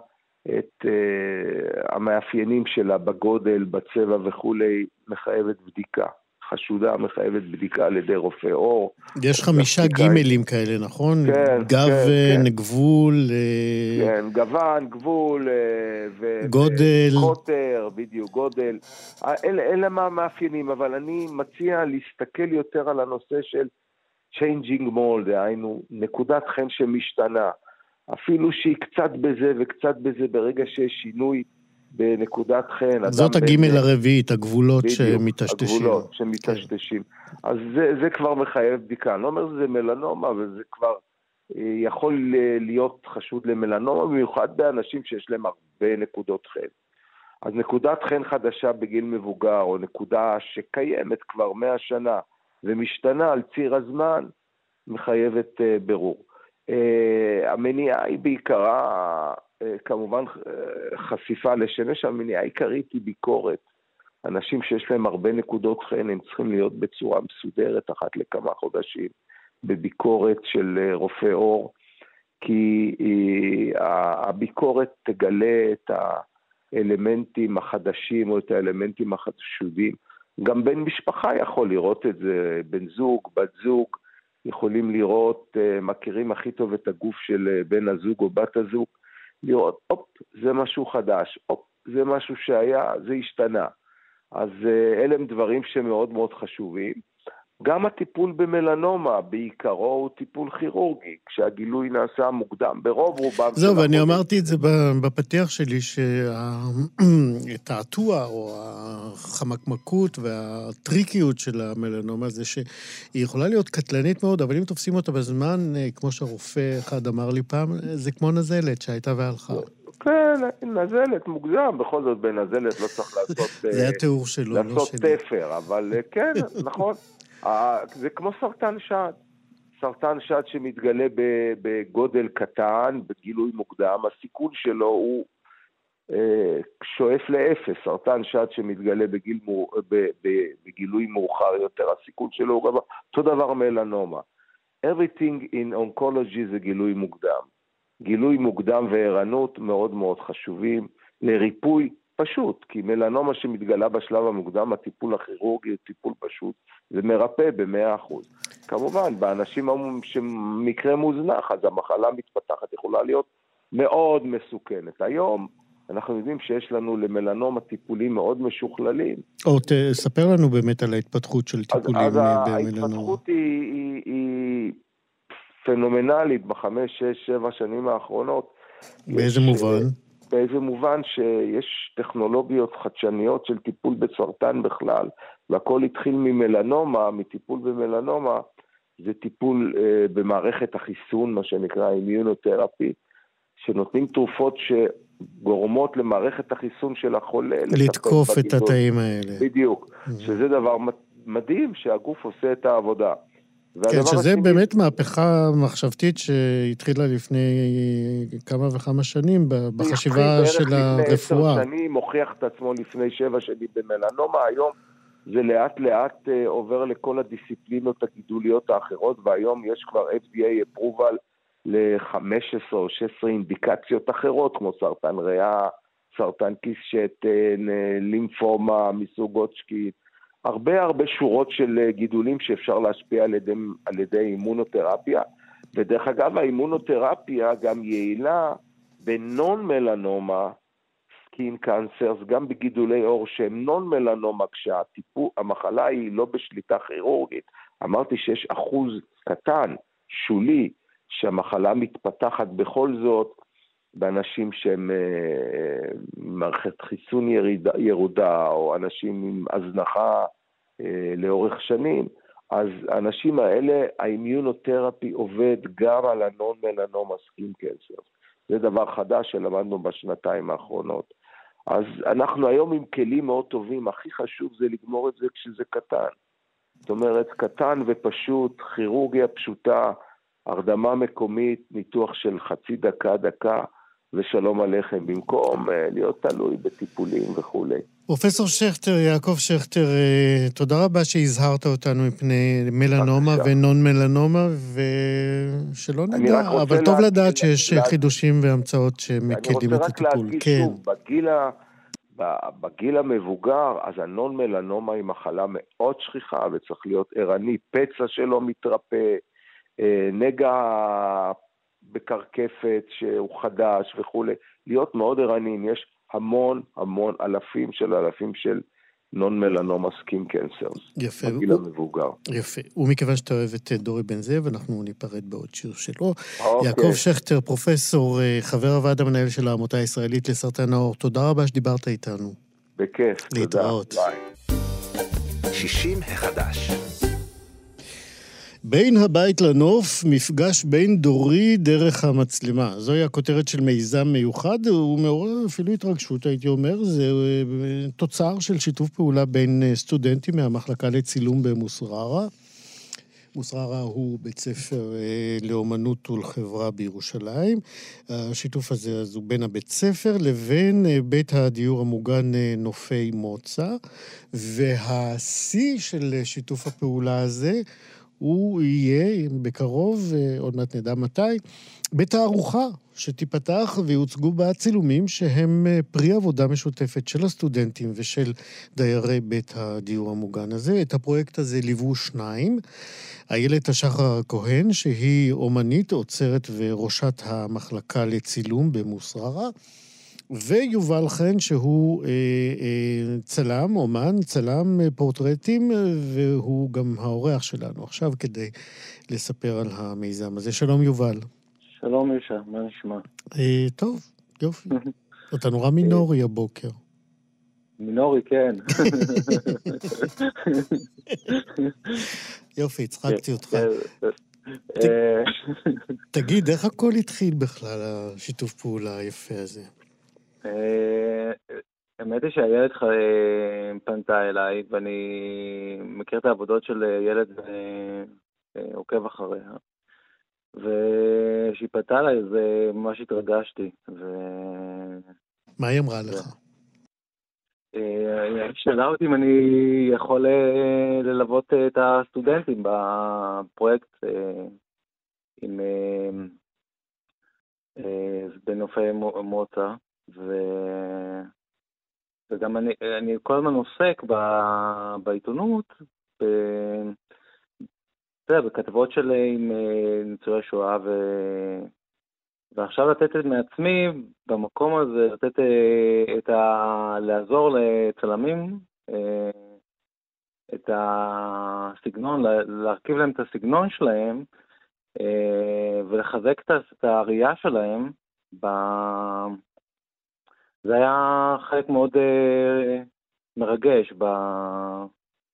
את אה, המאפיינים שלה בגודל, בצבע וכולי, מחייבת בדיקה. חשודה מחייבת בדיקה על ידי רופא עור. יש חמישה גימלים כאלה, נכון? כן, גוון, כן, גבול... אה, כן, גוון, גבול... אה, גודל. קוטר, בדיוק, גודל. אלה, אלה מה המאפיינים, אבל אני מציע להסתכל יותר על הנושא של changing mold, דהיינו, נקודת חן שמשתנה. אפילו שהיא קצת בזה וקצת בזה, ברגע שיש שינוי בנקודת חן. זאת הגימל בין... הרביעית, הגבולות בדיוק, שמטשטשים. הגבולות שמטשטשים. כן. אז זה, זה כבר מחייב בדיקה. אני לא אומר שזה מלנומה, אבל זה כבר אה, יכול להיות חשוד למלנומה, במיוחד באנשים שיש להם הרבה נקודות חן. אז נקודת חן חדשה בגיל מבוגר, או נקודה שקיימת כבר מאה שנה ומשתנה על ציר הזמן, מחייבת uh, בירור. Uh, המניעה היא בעיקרה אה, כמובן אה, חשיפה לשמש, המניעה העיקרית היא ביקורת. אנשים שיש להם הרבה נקודות חן, הם צריכים להיות בצורה מסודרת אחת לכמה חודשים, בביקורת של אה, רופא עור, כי הביקורת תגלה את האלמנטים החדשים או את האלמנטים החשודים. גם בן משפחה יכול לראות את זה, בן זוג, בת זוג, יכולים לראות, מכירים הכי טוב את הגוף של בן הזוג או בת הזוג, לראות, הופ, זה משהו חדש, הופ, זה משהו שהיה, זה השתנה. אז אה, אלה הם דברים שמאוד מאוד חשובים. גם הטיפול במלנומה בעיקרו הוא טיפול כירורגי, כשהגילוי נעשה מוקדם, ברוב רובם... זהו, ואני אמרתי את זה בפתיח שלי, שהתעתוע או החמקמקות והטריקיות של המלנומה זה שהיא יכולה להיות קטלנית מאוד, אבל אם תופסים אותה בזמן, אה, כמו שהרופא אחד אמר לי פעם, זה כמו נזלת שהייתה והלכה. כן, נזלת, מוגזם, בכל זאת בנזלת לא צריך לעשות... *laughs* זה התיאור שלו, לא שלי. לעשות תפר, אבל אה, כן, נכון. זה כמו סרטן שד. סרטן שד שמתגלה בגודל קטן, בגילוי מוקדם, הסיכון שלו הוא אה, שואף לאפס. סרטן שד שמתגלה בגיל, בגילוי מאוחר יותר, הסיכון שלו הוא גבוה. אותו דבר מלנומה. Everything in oncology זה גילוי מוקדם. גילוי מוקדם וערנות מאוד מאוד חשובים לריפוי פשוט, כי מלנומה שמתגלה בשלב המוקדם, הטיפול הכירורגי הוא טיפול פשוט ומרפא ב-100%. כמובן, באנשים שמקרה מוזנח, אז המחלה מתפתחת יכולה להיות מאוד מסוכנת. היום אנחנו יודעים שיש לנו למלנומה טיפולים מאוד משוכללים. או תספר לנו באמת על ההתפתחות של טיפולים אז, אז במלנומה. ההתפתחות היא, היא, היא פנומנלית בחמש, שש, שבע שנים האחרונות. באיזה יש, מובן? באיזה מובן שיש טכנולוגיות חדשניות של טיפול בסרטן בכלל, והכל התחיל ממלנומה, מטיפול במלנומה, זה טיפול אה, במערכת החיסון, מה שנקרא אימיונותרפי, שנותנים תרופות שגורמות למערכת החיסון של החולה. לתקוף את התאים האלה. בדיוק, mm-hmm. שזה דבר מדהים שהגוף עושה את העבודה. כן, שזה השני... באמת מהפכה מחשבתית שהתחילה לפני כמה וכמה שנים בחשיבה של הרפואה. לפני עשר שנים, הוכיח את עצמו לפני שבע שנים במלנומה, היום זה לאט לאט uh, עובר לכל הדיסציפלינות הגידוליות האחרות, והיום יש כבר FDA approval ל-15 או 16 אינדיקציות אחרות, כמו סרטן ריאה, סרטן כיס שתן, אה, לימפומה מסוג הודשקין. הרבה הרבה שורות של אה, גידולים שאפשר להשפיע על ידי, על ידי אימונותרפיה. ודרך אגב, האימונותרפיה גם יעילה בנון מלנומה, skin cancers, גם בגידולי עור שהם non-melanoma, כשהמחלה היא לא בשליטה כירורגית. אמרתי שיש אחוז קטן, שולי, שהמחלה מתפתחת בכל זאת באנשים שהם אה, מערכת חיסון ירידה, ירודה, או אנשים עם הזנחה אה, לאורך שנים, אז האנשים האלה, ה immunotherapy עובד גם על ה non-melanoma skin cancer. זה דבר חדש שלמדנו בשנתיים האחרונות. אז אנחנו היום עם כלים מאוד טובים, הכי חשוב זה לגמור את זה כשזה קטן. זאת אומרת, קטן ופשוט, כירורגיה פשוטה, הרדמה מקומית, ניתוח של חצי דקה, דקה, ושלום עליכם, במקום uh, להיות תלוי בטיפולים וכולי. פרופסור שכטר, יעקב שכטר, uh, תודה רבה שהזהרת אותנו מפני מלנומה ונון מלנומה, ושלא נדע, אבל טוב לה... לדעת שיש לה... חידושים והמצאות שמקלים את הטיפול. אני רוצה רק להדגיש כן. שוב, בגיל, ה... בגיל המבוגר, אז הנון מלנומה היא מחלה מאוד שכיחה וצריך להיות ערני, פצע שלא מתרפא, אה, נגע בקרקפת שהוא חדש וכולי, להיות מאוד ערניים. יש המון המון אלפים של אלפים של נון מלנומה סקים קנסרס. יפה. בגיל הוא... המבוגר. יפה. ומכיוון שאתה אוהב את דורי בן זאב, אנחנו ניפרד בעוד שיר שלו. אוקיי. יעקב שכטר, פרופסור, אה, חבר הוועד המנהל של העמותה הישראלית לסרטן העור, תודה רבה שדיברת איתנו. בכיף, להתראות. תודה. ביי. 60 החדש. בין הבית לנוף, מפגש בין דורי דרך המצלמה. זוהי הכותרת של מיזם מיוחד, הוא מעורר אפילו התרגשות, הייתי אומר. זה אה, תוצר של שיתוף פעולה בין אה, סטודנטים מהמחלקה לצילום במוסררה. מוסררה הוא בית ספר אה, לאומנות ולחברה בירושלים. השיתוף הזה אז הוא בין הבית ספר לבין בית הדיור המוגן נופי מוצא. והשיא של שיתוף הפעולה הזה הוא יהיה בקרוב, אה, עוד מעט נדע מתי, בתערוכה שתיפתח ויוצגו בה צילומים שהם אה, פרי עבודה משותפת של הסטודנטים ושל דיירי בית הדיור המוגן הזה. את הפרויקט הזה ליוו שניים. איילת השחר הכהן, שהיא אומנית, עוצרת וראשת המחלקה לצילום במוסררה, ויובל חן, שהוא אה, אה, צלם, אומן, צלם אה, פורטרטים, והוא גם האורח שלנו עכשיו כדי לספר על המיזם הזה. שלום, יובל. שלום, ישה, מה נשמע? אה, טוב, יופי. *laughs* אתה נורא מינורי הבוקר. מינורי, כן. *laughs* יופי, הצחקתי אותך. אה, תגיד, איך הכל התחיל בכלל, השיתוף פעולה היפה הזה? אה, האמת היא שהילד אה, פנתה אליי, ואני מכיר את העבודות של ילד ועוקב אחריה. וכשהיא פנתה אליי, זה ממש התרגשתי. ו... מה היא אמרה לך? היא שאלה אותי אם אני יכול ללוות את הסטודנטים בפרויקט עם בנופי מוצא. ו... וגם אני, אני כל הזמן עוסק ב... בעיתונות, ב... יודע, בכתבות של עם אה, ניצולי שואה, ו... ועכשיו לתת את מעצמי במקום הזה, לתת אה, את ה... לעזור לצלמים, אה, את הסגנון, להרכיב להם את הסגנון שלהם, ולחזק את הראייה שלהם זה היה חלק מאוד uh, מרגש ב,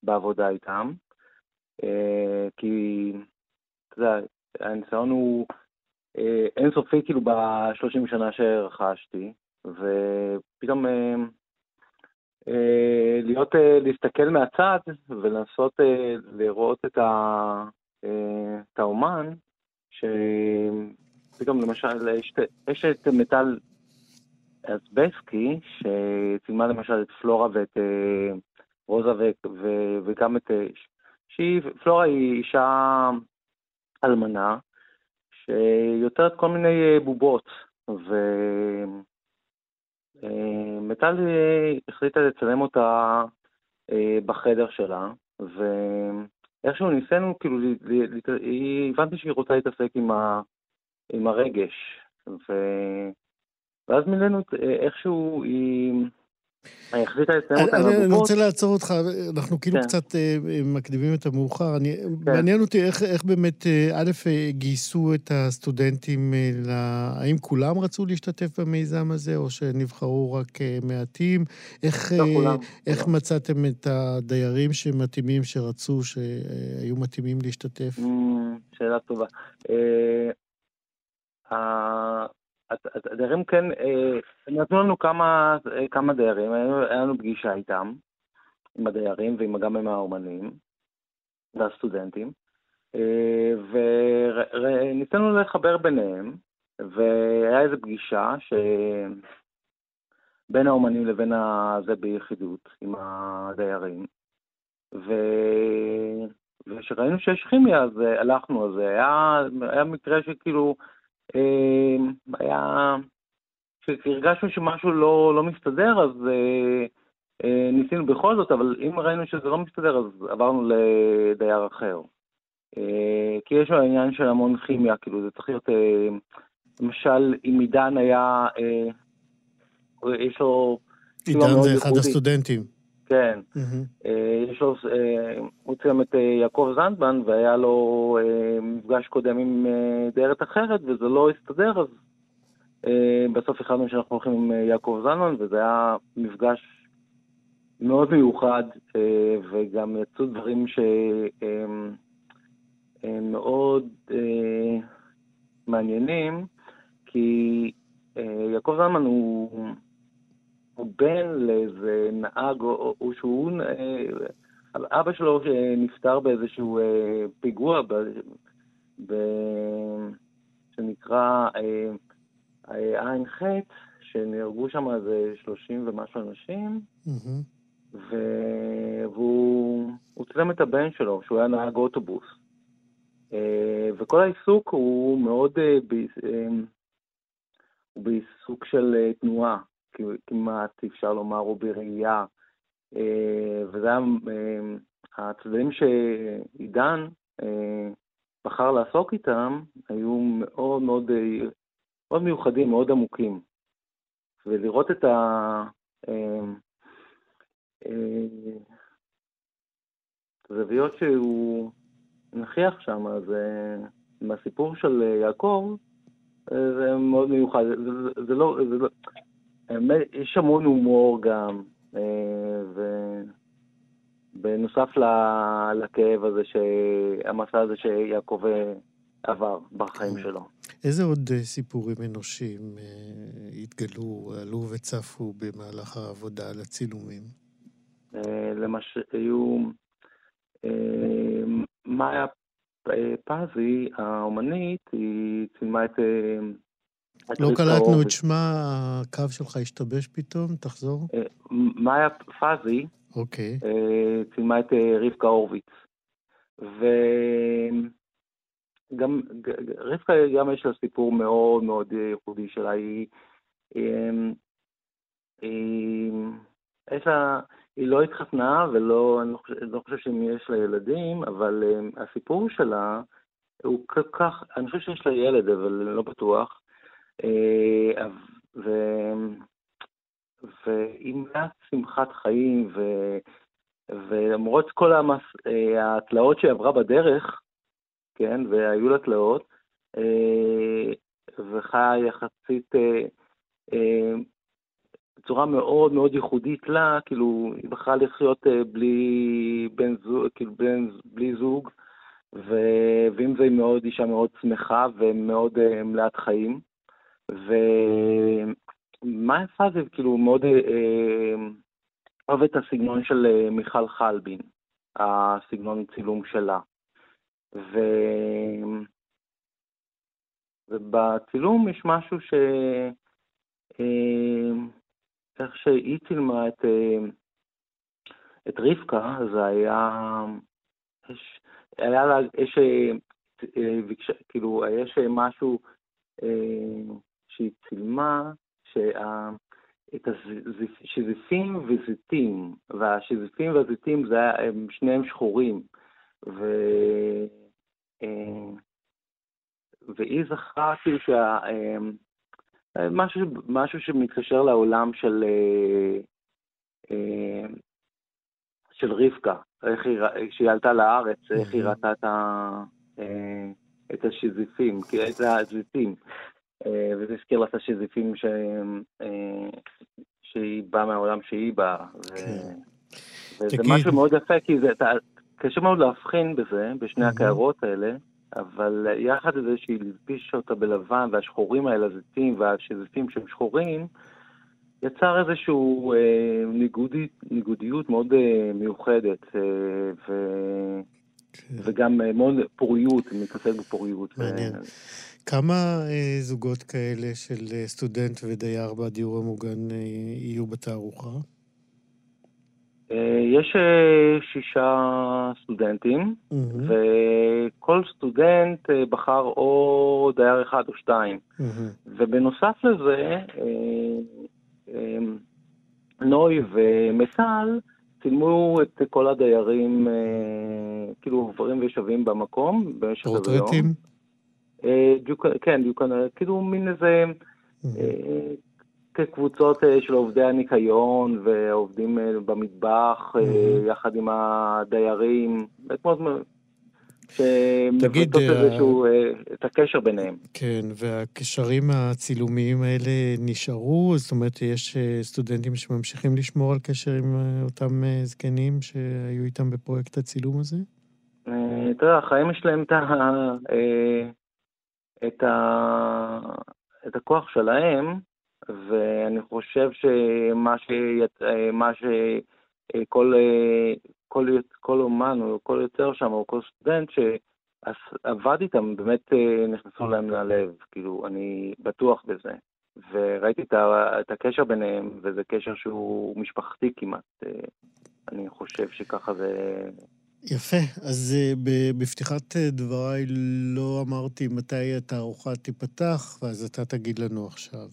בעבודה איתם, uh, כי, אתה יודע, הניסיון הוא uh, אינסופי כאילו בשלושים שנה שרכשתי, ופתאום להיות, להסתכל מהצד ולנסות לראות את, ה, את האומן, שפתאום למשל יש את מטל אסבסקי, שצילמה למשל את פלורה ואת אה, רוזה ו, ו, וגם את... אה, שהיא, פלורה היא אישה אלמנה, שיוצרת כל מיני אה, בובות, ומטל החליטה לצלם אותה בחדר שלה, ואיכשהו ניסינו, כאילו, הבנתי שהיא רוצה להתעסק עם, ה, עם הרגש, ו... ואז מילאנו איכשהו היא... אני החליטה לציין אותה בבובות. אני רוצה לעצור אותך, אנחנו כאילו כן. קצת אה, מקדימים את המאוחר. אני, כן. מעניין אותי איך, איך באמת, אה, א', אה, גייסו את הסטודנטים, לה... האם כולם רצו להשתתף במיזם הזה, או שנבחרו רק מעטים? איך, לא כולם. איך לא. מצאתם את הדיירים שמתאימים, שרצו, שהיו מתאימים להשתתף? שאלה טובה. הדיירים כן, אה, נתנו לנו כמה, אה, כמה דיירים, היה לנו פגישה איתם, עם הדיירים ועם גם עם האומנים והסטודנטים, אה, וניסינו לחבר ביניהם, והיה איזו פגישה שבין האומנים לבין הזה ביחידות עם הדיירים, ו... וכשראינו שיש כימיה אז הלכנו, אז היה, היה מקרה שכאילו היה... כשהרגשנו שמשהו לא, לא מסתדר, אז אה, אה, ניסינו בכל זאת, אבל אם ראינו שזה לא מסתדר, אז עברנו לדייר אחר. אה, כי יש עניין של המון כימיה, כאילו זה צריך להיות, אה, למשל, אם עידן היה, אה, יש לו... עידן זה אחד הסטודנטים. כן. Mm-hmm. יש לו, אה, הוא צילם את אה, יעקב זנדמן, והיה לו מפגש קודם עם דיירת אחרת, וזה לא הסתדר, אז בסוף החלטנו שאנחנו הולכים עם יעקב זנדמן, וזה היה מפגש מאוד מיוחד, וגם יצאו דברים שהם מאוד מעניינים, כי יעקב זנדמן הוא... בן לאיזה נהג, או, או שהוא... אה, אבא שלו שנפטר באיזשהו אה, פיגוע ב, ב, שנקרא אה, חטא, שנהרגו שם איזה 30 ומשהו אנשים, mm-hmm. והוא צילם את הבן שלו, שהוא היה נהג אוטובוס. וכל העיסוק הוא מאוד הוא בעיסוק של תנועה. כמעט, אפשר לומר, או בראייה. אה, וזה היה אה, הצדדים שעידן אה, בחר לעסוק איתם, היו מאוד מאוד, מאוד מיוחדים, מאוד עמוקים. ולראות את ה... הזוויות שהוא נוכיח שם, זה מהסיפור של יעקב, זה מאוד מיוחד. זה, זה לא, זה לא, יש המון הומור גם, ובנוסף לכאב הזה, המסע הזה שיעקב עבר בחיים שלו. איזה עוד סיפורים אנושיים התגלו, עלו וצפו במהלך העבודה על הצילומים? למשל, היו... מאיה פזי, האומנית, היא צילמה את... לא קלטנו את שמה, הקו שלך השתבש פתאום, תחזור. מאיה פזי, אוקיי. צילמה את רבקה הורוביץ. וגם רבקה גם יש לה סיפור מאוד מאוד ייחודי שלה. היא, היא, יש לה, היא לא התחתנה ולא, אני לא חושב, לא חושב שאם יש לה ילדים, אבל um, הסיפור שלה הוא כל כך, אני חושב שיש לה ילד, אבל אני לא בטוח. Uh, ו... והיא מעט שמחת חיים, ו... ולמרות כל המס... uh, התלאות שהיא עברה בדרך, כן, והיו לה תלאות, uh, וחיה יחסית בצורה מאוד מאוד ייחודית לה, כאילו, היא בחרה לחיות אה, בלי בן זוג, כאילו, בן, בלי זוג, ו... ועם זה היא מאוד אישה מאוד שמחה ומאוד מלאת חיים. ומה יפה זה כאילו מאוד uh, אוהב את הסגנון של uh, מיכל חלבין, הסגנון צילום שלה. ו... ובצילום יש משהו ש... איך שהיא צילמה את, אה, את רבקה, זה היה, יש, היה לה, יש, אה, כאילו, יש משהו אה, שהיא צילמה, שה... את השזיפים וזיתים, והשזיפים והזיתים זה היה, הם שניהם שחורים, ו... והיא זכרה כאילו שה... משהו, משהו שמתקשר לעולם של, אה, אה, של רבקה, איך היא, כשהיא עלתה לארץ, איך היא ראתה את, ה, אה, את השזיפים, את הזיתים, וזה הזכיר לה את השזיפים ש, שהיא באה מהעולם שהיא באה. כן. וזה תגיד... משהו מאוד יפה, כי זה, קשה מאוד להבחין בזה, בשני הקערות האלה. אבל יחד עם זה שהיא הלבישה אותה בלבן, והשחורים האלה, הזיתים והשזיפים שהם שחורים, יצר איזושהי אה, ניגודית, ניגודיות מאוד אה, מיוחדת, אה, ו... כן. וגם אה, מאוד פוריות, מתעסק בפוריות. מעניין. ו... כמה אה, זוגות כאלה של אה, סטודנט ודייר בדיור המוגן אה, יהיו בתערוכה? אה, יש אה, שישה סטודנטים, mm-hmm. וכל סטודנט אה, בחר או דייר אחד או שתיים. Mm-hmm. ובנוסף לזה, נוי ומטל צילמו את כל הדיירים, כאילו עוברים ושבים במקום במשך איזה יום. פורטרטים? כן, כאילו מין איזה... Mm-hmm. כקבוצות אה, של עובדי הניקיון ועובדים אה, במטבח. יחד עם הדיירים, שמבטאות איזשהו, את הקשר ביניהם. כן, והקשרים הצילומיים האלה נשארו? זאת אומרת, יש סטודנטים שממשיכים לשמור על קשר עם אותם זקנים שהיו איתם בפרויקט הצילום הזה? תראה, החיים יש להם את, ה... את הכוח שלהם, ואני חושב שמה ש... מה ש... כל, כל, כל אומן או כל יוצר שם או כל סטודנט שעבד איתם, באמת נכנסו להם ללב, כאילו, אני בטוח בזה. וראיתי את הקשר ביניהם, וזה קשר שהוא משפחתי כמעט. אני חושב שככה זה... יפה. אז בפתיחת דבריי לא אמרתי מתי התערוכה תיפתח, ואז אתה תגיד לנו עכשיו.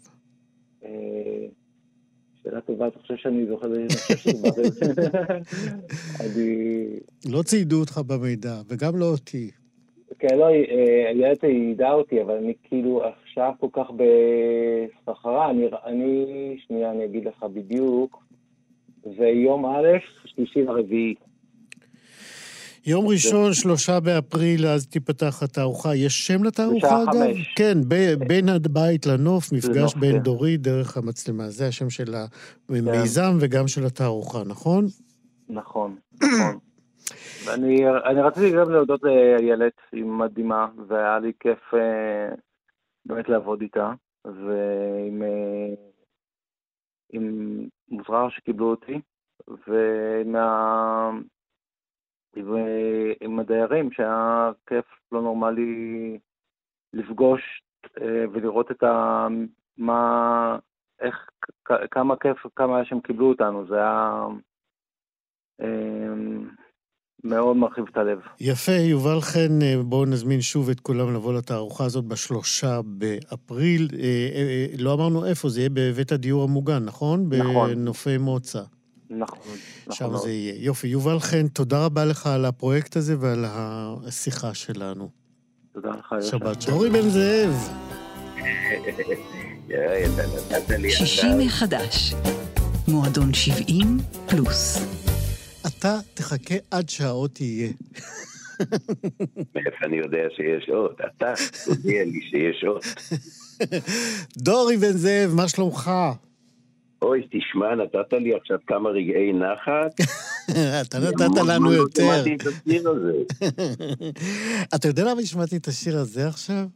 שאלה טובה, אתה חושב שאני זוכר? *laughs* אני... לא ציידו אותך במידע, וגם לא אותי. כן, לא, איילת יידעה אותי, אבל אני כאילו עכשיו כל כך בסחרה, אני, אני, שנייה, אני אגיד לך בדיוק, זה יום א', שלישי לרביעי. יום ראשון, שלושה באפריל, אז תיפתח התערוכה. יש שם לתערוכה, אגב? חמש. כן, ב- בין הבית לנוף, מפגש לנוף, בין כן. דורי דרך המצלמה. זה השם של המיזם וגם של התערוכה, נכון? נכון, נכון. *clears throat* ואני אני רציתי גם להודות לאיילת, היא מדהימה, והיה לי כיף אה, באמת לעבוד איתה, ועם אה, עם מוזרע שקיבלו אותי, ועם ה... עם, אה, עם הדיירים, שהיה כיף לא נורמלי לפגוש אה, ולראות את ה... מה... איך... כמה כיף, כמה היה שהם קיבלו אותנו, זה היה... אה, מאוד מרחיב את הלב. יפה, יובל חן, אה, בואו נזמין שוב את כולם לבוא לתערוכה הזאת בשלושה באפריל. לא אמרנו איפה, זה יהיה בבית הדיור המוגן, נכון? נכון. בנופי מוצא. נכון, שם נכון. זה יהיה. יופי, יובל חן, תודה רבה לך על הפרויקט הזה ועל השיחה שלנו. תודה לך, יושב. שבת שלום. אורי בן זאב. *laughs* שישי מחדש. מועדון 70 פלוס. אתה תחכה עד שהאות יהיה. מאיפה אני יודע שיש עוד? אתה תודיע לי שיש עוד. *laughs* דורי בן זאב, מה שלומך? אוי, תשמע, נתת לי עכשיו כמה רגעי נחת. *laughs* אתה נתת לנו לא יותר. *laughs* אתה יודע למה השמעתי את השיר הזה עכשיו?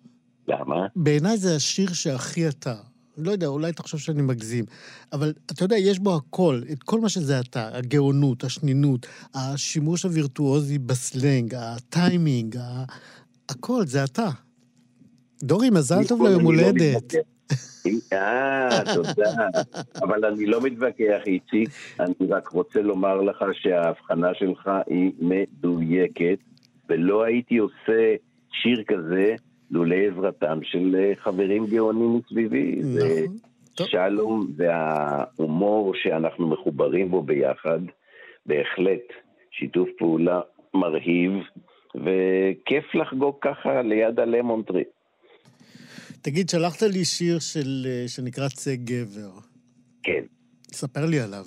למה? בעיניי זה השיר שהכי אתה. לא יודע, אולי תחשוב שאני מגזים, אבל אתה יודע, יש בו הכל, את כל מה שזה אתה, הגאונות, השנינות, השימוש הווירטואוזי בסלנג, הטיימינג, ה... הכל, זה אתה. דורי, מזל טוב ליום לא הולדת. אה, תודה. אבל אני לא מתווכח, איציק. אני רק רוצה לומר לך שההבחנה שלך היא מדויקת, ולא הייתי עושה שיר כזה לולא עזרתם של אה, חברים גאונים מסביבי. נכון. שלום וההומור שאנחנו מחוברים בו ביחד, בהחלט שיתוף פעולה מרהיב, וכיף לחגוג ככה ליד הלמונטרי. תגיד, שלחת לי שיר של, אה, שנקרא צא גבר. כן. ספר לי עליו.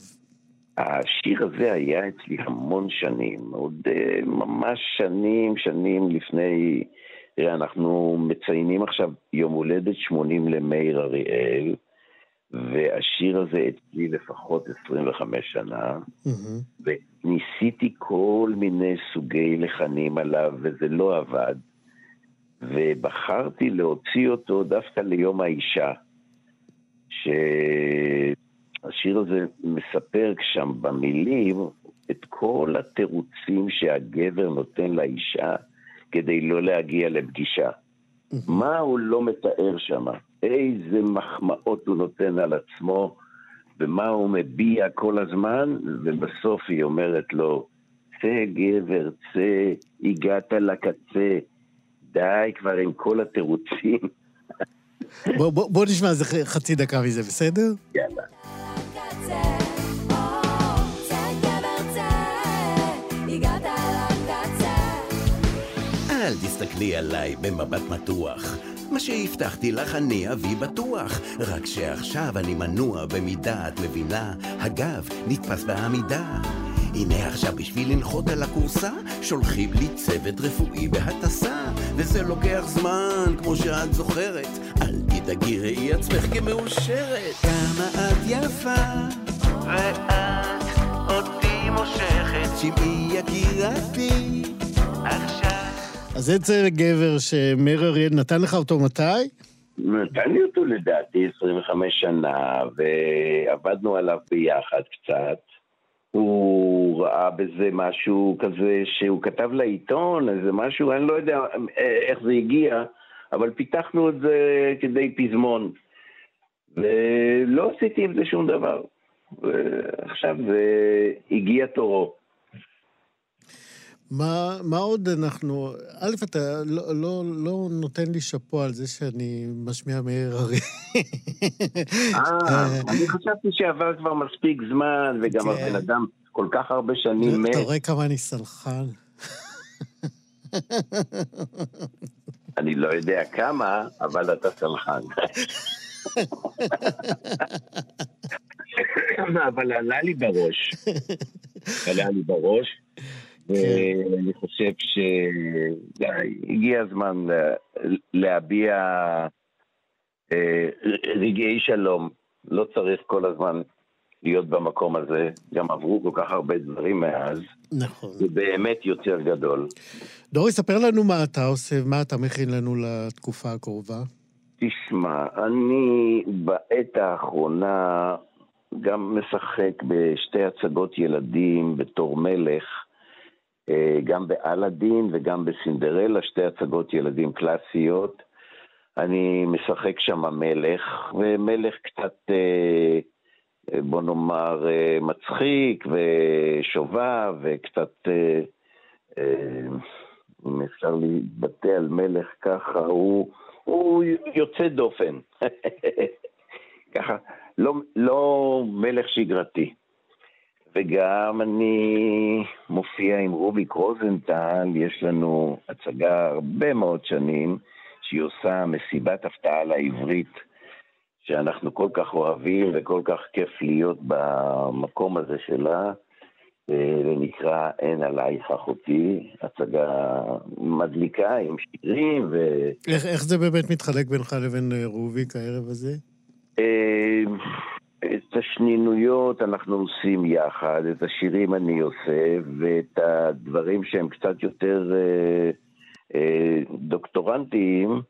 השיר הזה היה אצלי המון שנים, עוד uh, ממש שנים, שנים לפני... תראה, אנחנו מציינים עכשיו יום הולדת 80 למאיר אריאל, והשיר הזה אצלי לפחות 25 שנה, וניסיתי כל מיני סוגי לחנים עליו, וזה לא עבד, ובחרתי להוציא אותו דווקא ליום האישה, שהשיר הזה מספר שם במילים את כל התירוצים שהגבר נותן לאישה כדי לא להגיע לפגישה. מה הוא לא מתאר שם? איזה מחמאות הוא נותן על עצמו, ומה הוא מביע כל הזמן, ובסוף היא אומרת לו, צא גבר, צא, הגעת לקצה, די כבר עם כל התירוצים. בוא, בוא, בוא נשמע איזה חצי דקה מזה, בסדר? יאללה. אל תסתכלי עליי במבט מתוח. מה שהבטחתי לך אני אביא בטוח. רק שעכשיו אני מנוע במידה, את מבינה? הגב נתפס בעמידה. הנה עכשיו בשביל לנחות על הכורסה, שולחים לי צוות רפואי בהטסה. וזה לוקח זמן, כמו שאת זוכרת. אל תדאגי, ראי עצמך כמאושרת. כמה את יפה, ואת אותי מושכת. שמעי יקירתי, עכשיו... אז זה צא גבר שמאיר אריאל נתן לך אותו מתי? נתן לי אותו לדעתי 25 שנה, ועבדנו עליו ביחד קצת. הוא ראה בזה משהו כזה שהוא כתב לעיתון, איזה משהו, אני לא יודע איך זה הגיע, אבל פיתחנו את זה כדי פזמון. ולא עשיתי עם זה שום דבר. ועכשיו זה הגיע תורו. מה, מה עוד אנחנו... א', אתה לא, לא, לא נותן לי שאפו על זה שאני משמיע מאיר אריאל. אה, אני חשבתי שעבר כבר מספיק זמן, וגם כן. הבן אדם כל כך הרבה שנים מת. אתה רואה כמה אני סלחן. אני לא יודע כמה, אבל אתה סלחן. אבל עלה לי בראש. עלה לי בראש. ואני חושב שהגיע הזמן להביע אה, רגעי שלום. לא צריך כל הזמן להיות במקום הזה. גם עברו כל כך הרבה דברים מאז. נכון. זה באמת יותר גדול. דורי, ספר לנו מה אתה עושה ומה אתה מכין לנו לתקופה הקרובה. תשמע, אני בעת האחרונה גם משחק בשתי הצגות ילדים בתור מלך, אה, גם באלאדין וגם בסינדרלה, שתי הצגות ילדים קלאסיות. אני משחק שם מלך, ומלך קצת, אה, בוא נאמר, מצחיק ושובב וקצת, אם אפשר להתבטא על מלך ככה, הוא, הוא יוצא דופן. *laughs* ככה, לא, לא מלך שגרתי. וגם אני מופיע עם רוביק רוזנטל, יש לנו הצגה הרבה מאוד שנים, שהיא עושה מסיבת הפתעה לעברית, שאנחנו כל כך אוהבים וכל כך כיף להיות במקום הזה שלה, ונקרא אין עלייך אחותי, הצגה מדליקה עם שירים ו... איך, איך זה באמת מתחלק בינך לבין רוביק הערב הזה? אה, את השנינויות אנחנו עושים יחד, את השירים אני עושה, ואת הדברים שהם קצת יותר אה, אה, דוקטורנטיים,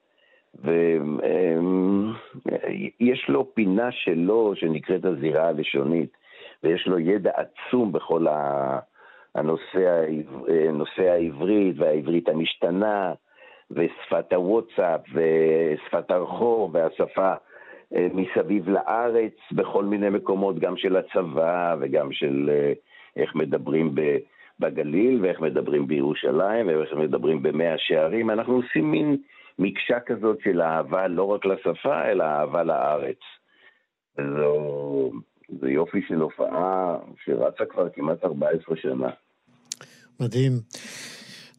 ויש לו פינה שלו שנקראת הזירה הלשונית, ויש לו ידע עצום בכל הנושא, הנושא העברית והעברית המשתנה, ושפת הוואטסאפ, ושפת הרחוב, והשפה אה, מסביב לארץ, בכל מיני מקומות, גם של הצבא וגם של אה, איך מדברים בגליל ואיך מדברים בירושלים ואיך מדברים במאה שערים. אנחנו עושים מין מקשה כזאת של אהבה לא רק לשפה, אלא אהבה לארץ. זו, זה יופי של הופעה שרצה כבר כמעט 14 שנה. מדהים.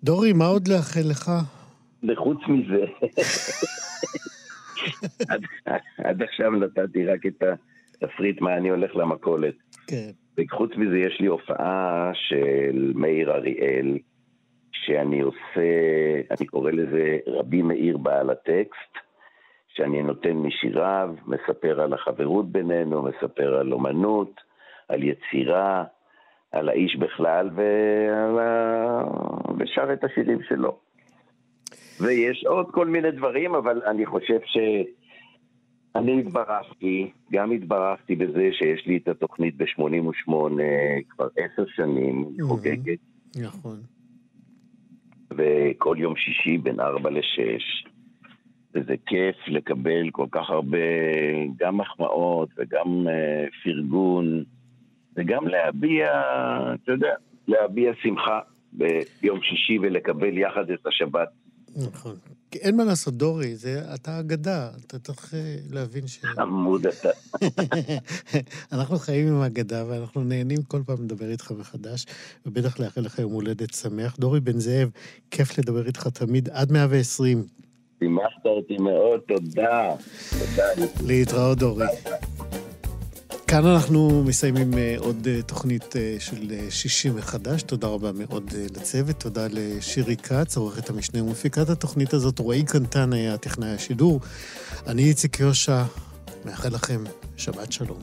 דורי, מה עוד לאחל לך? וחוץ מזה, *laughs* עד, עד עכשיו נתתי רק את התפריט מה אני הולך למכולת. כן. וחוץ מזה יש לי הופעה של מאיר אריאל, שאני עושה, אני קורא לזה רבי מאיר בעל הטקסט, שאני נותן משיריו, מספר על החברות בינינו, מספר על אומנות, על יצירה, על האיש בכלל, ועל ה... ושר את השירים שלו. ויש עוד כל מיני דברים, אבל אני חושב שאני התברכתי, גם התברכתי בזה שיש לי את התוכנית ב-88 כבר עשר שנים, חוגגת. נכון. וכל יום שישי בין ארבע לשש. וזה כיף לקבל כל כך הרבה, גם מחמאות וגם uh, פרגון, וגם להביע, אתה יודע, להביע שמחה ביום שישי ולקבל יחד את השבת נכון. כי אין מה לעשות, דורי, זה, אתה אגדה, אתה צריך אה, להבין ש... חמוד אתה. *laughs* אנחנו חיים עם אגדה, ואנחנו נהנים כל פעם לדבר איתך מחדש, ובטח לאחל לך יום הולדת שמח. דורי בן זאב, כיף לדבר איתך תמיד, עד 120. שימחת אותי מאוד, תודה. תודה. להתראות, דורי. כאן אנחנו מסיימים אה, עוד אה, תוכנית אה, של שישי מחדש. תודה רבה מאוד לצוות, תודה לשירי כץ, עורכת המשנה ומפיקת התוכנית הזאת. רועי קנטן היה טכנאי השידור. אני איציק יושע, מאחל לכם שבת שלום.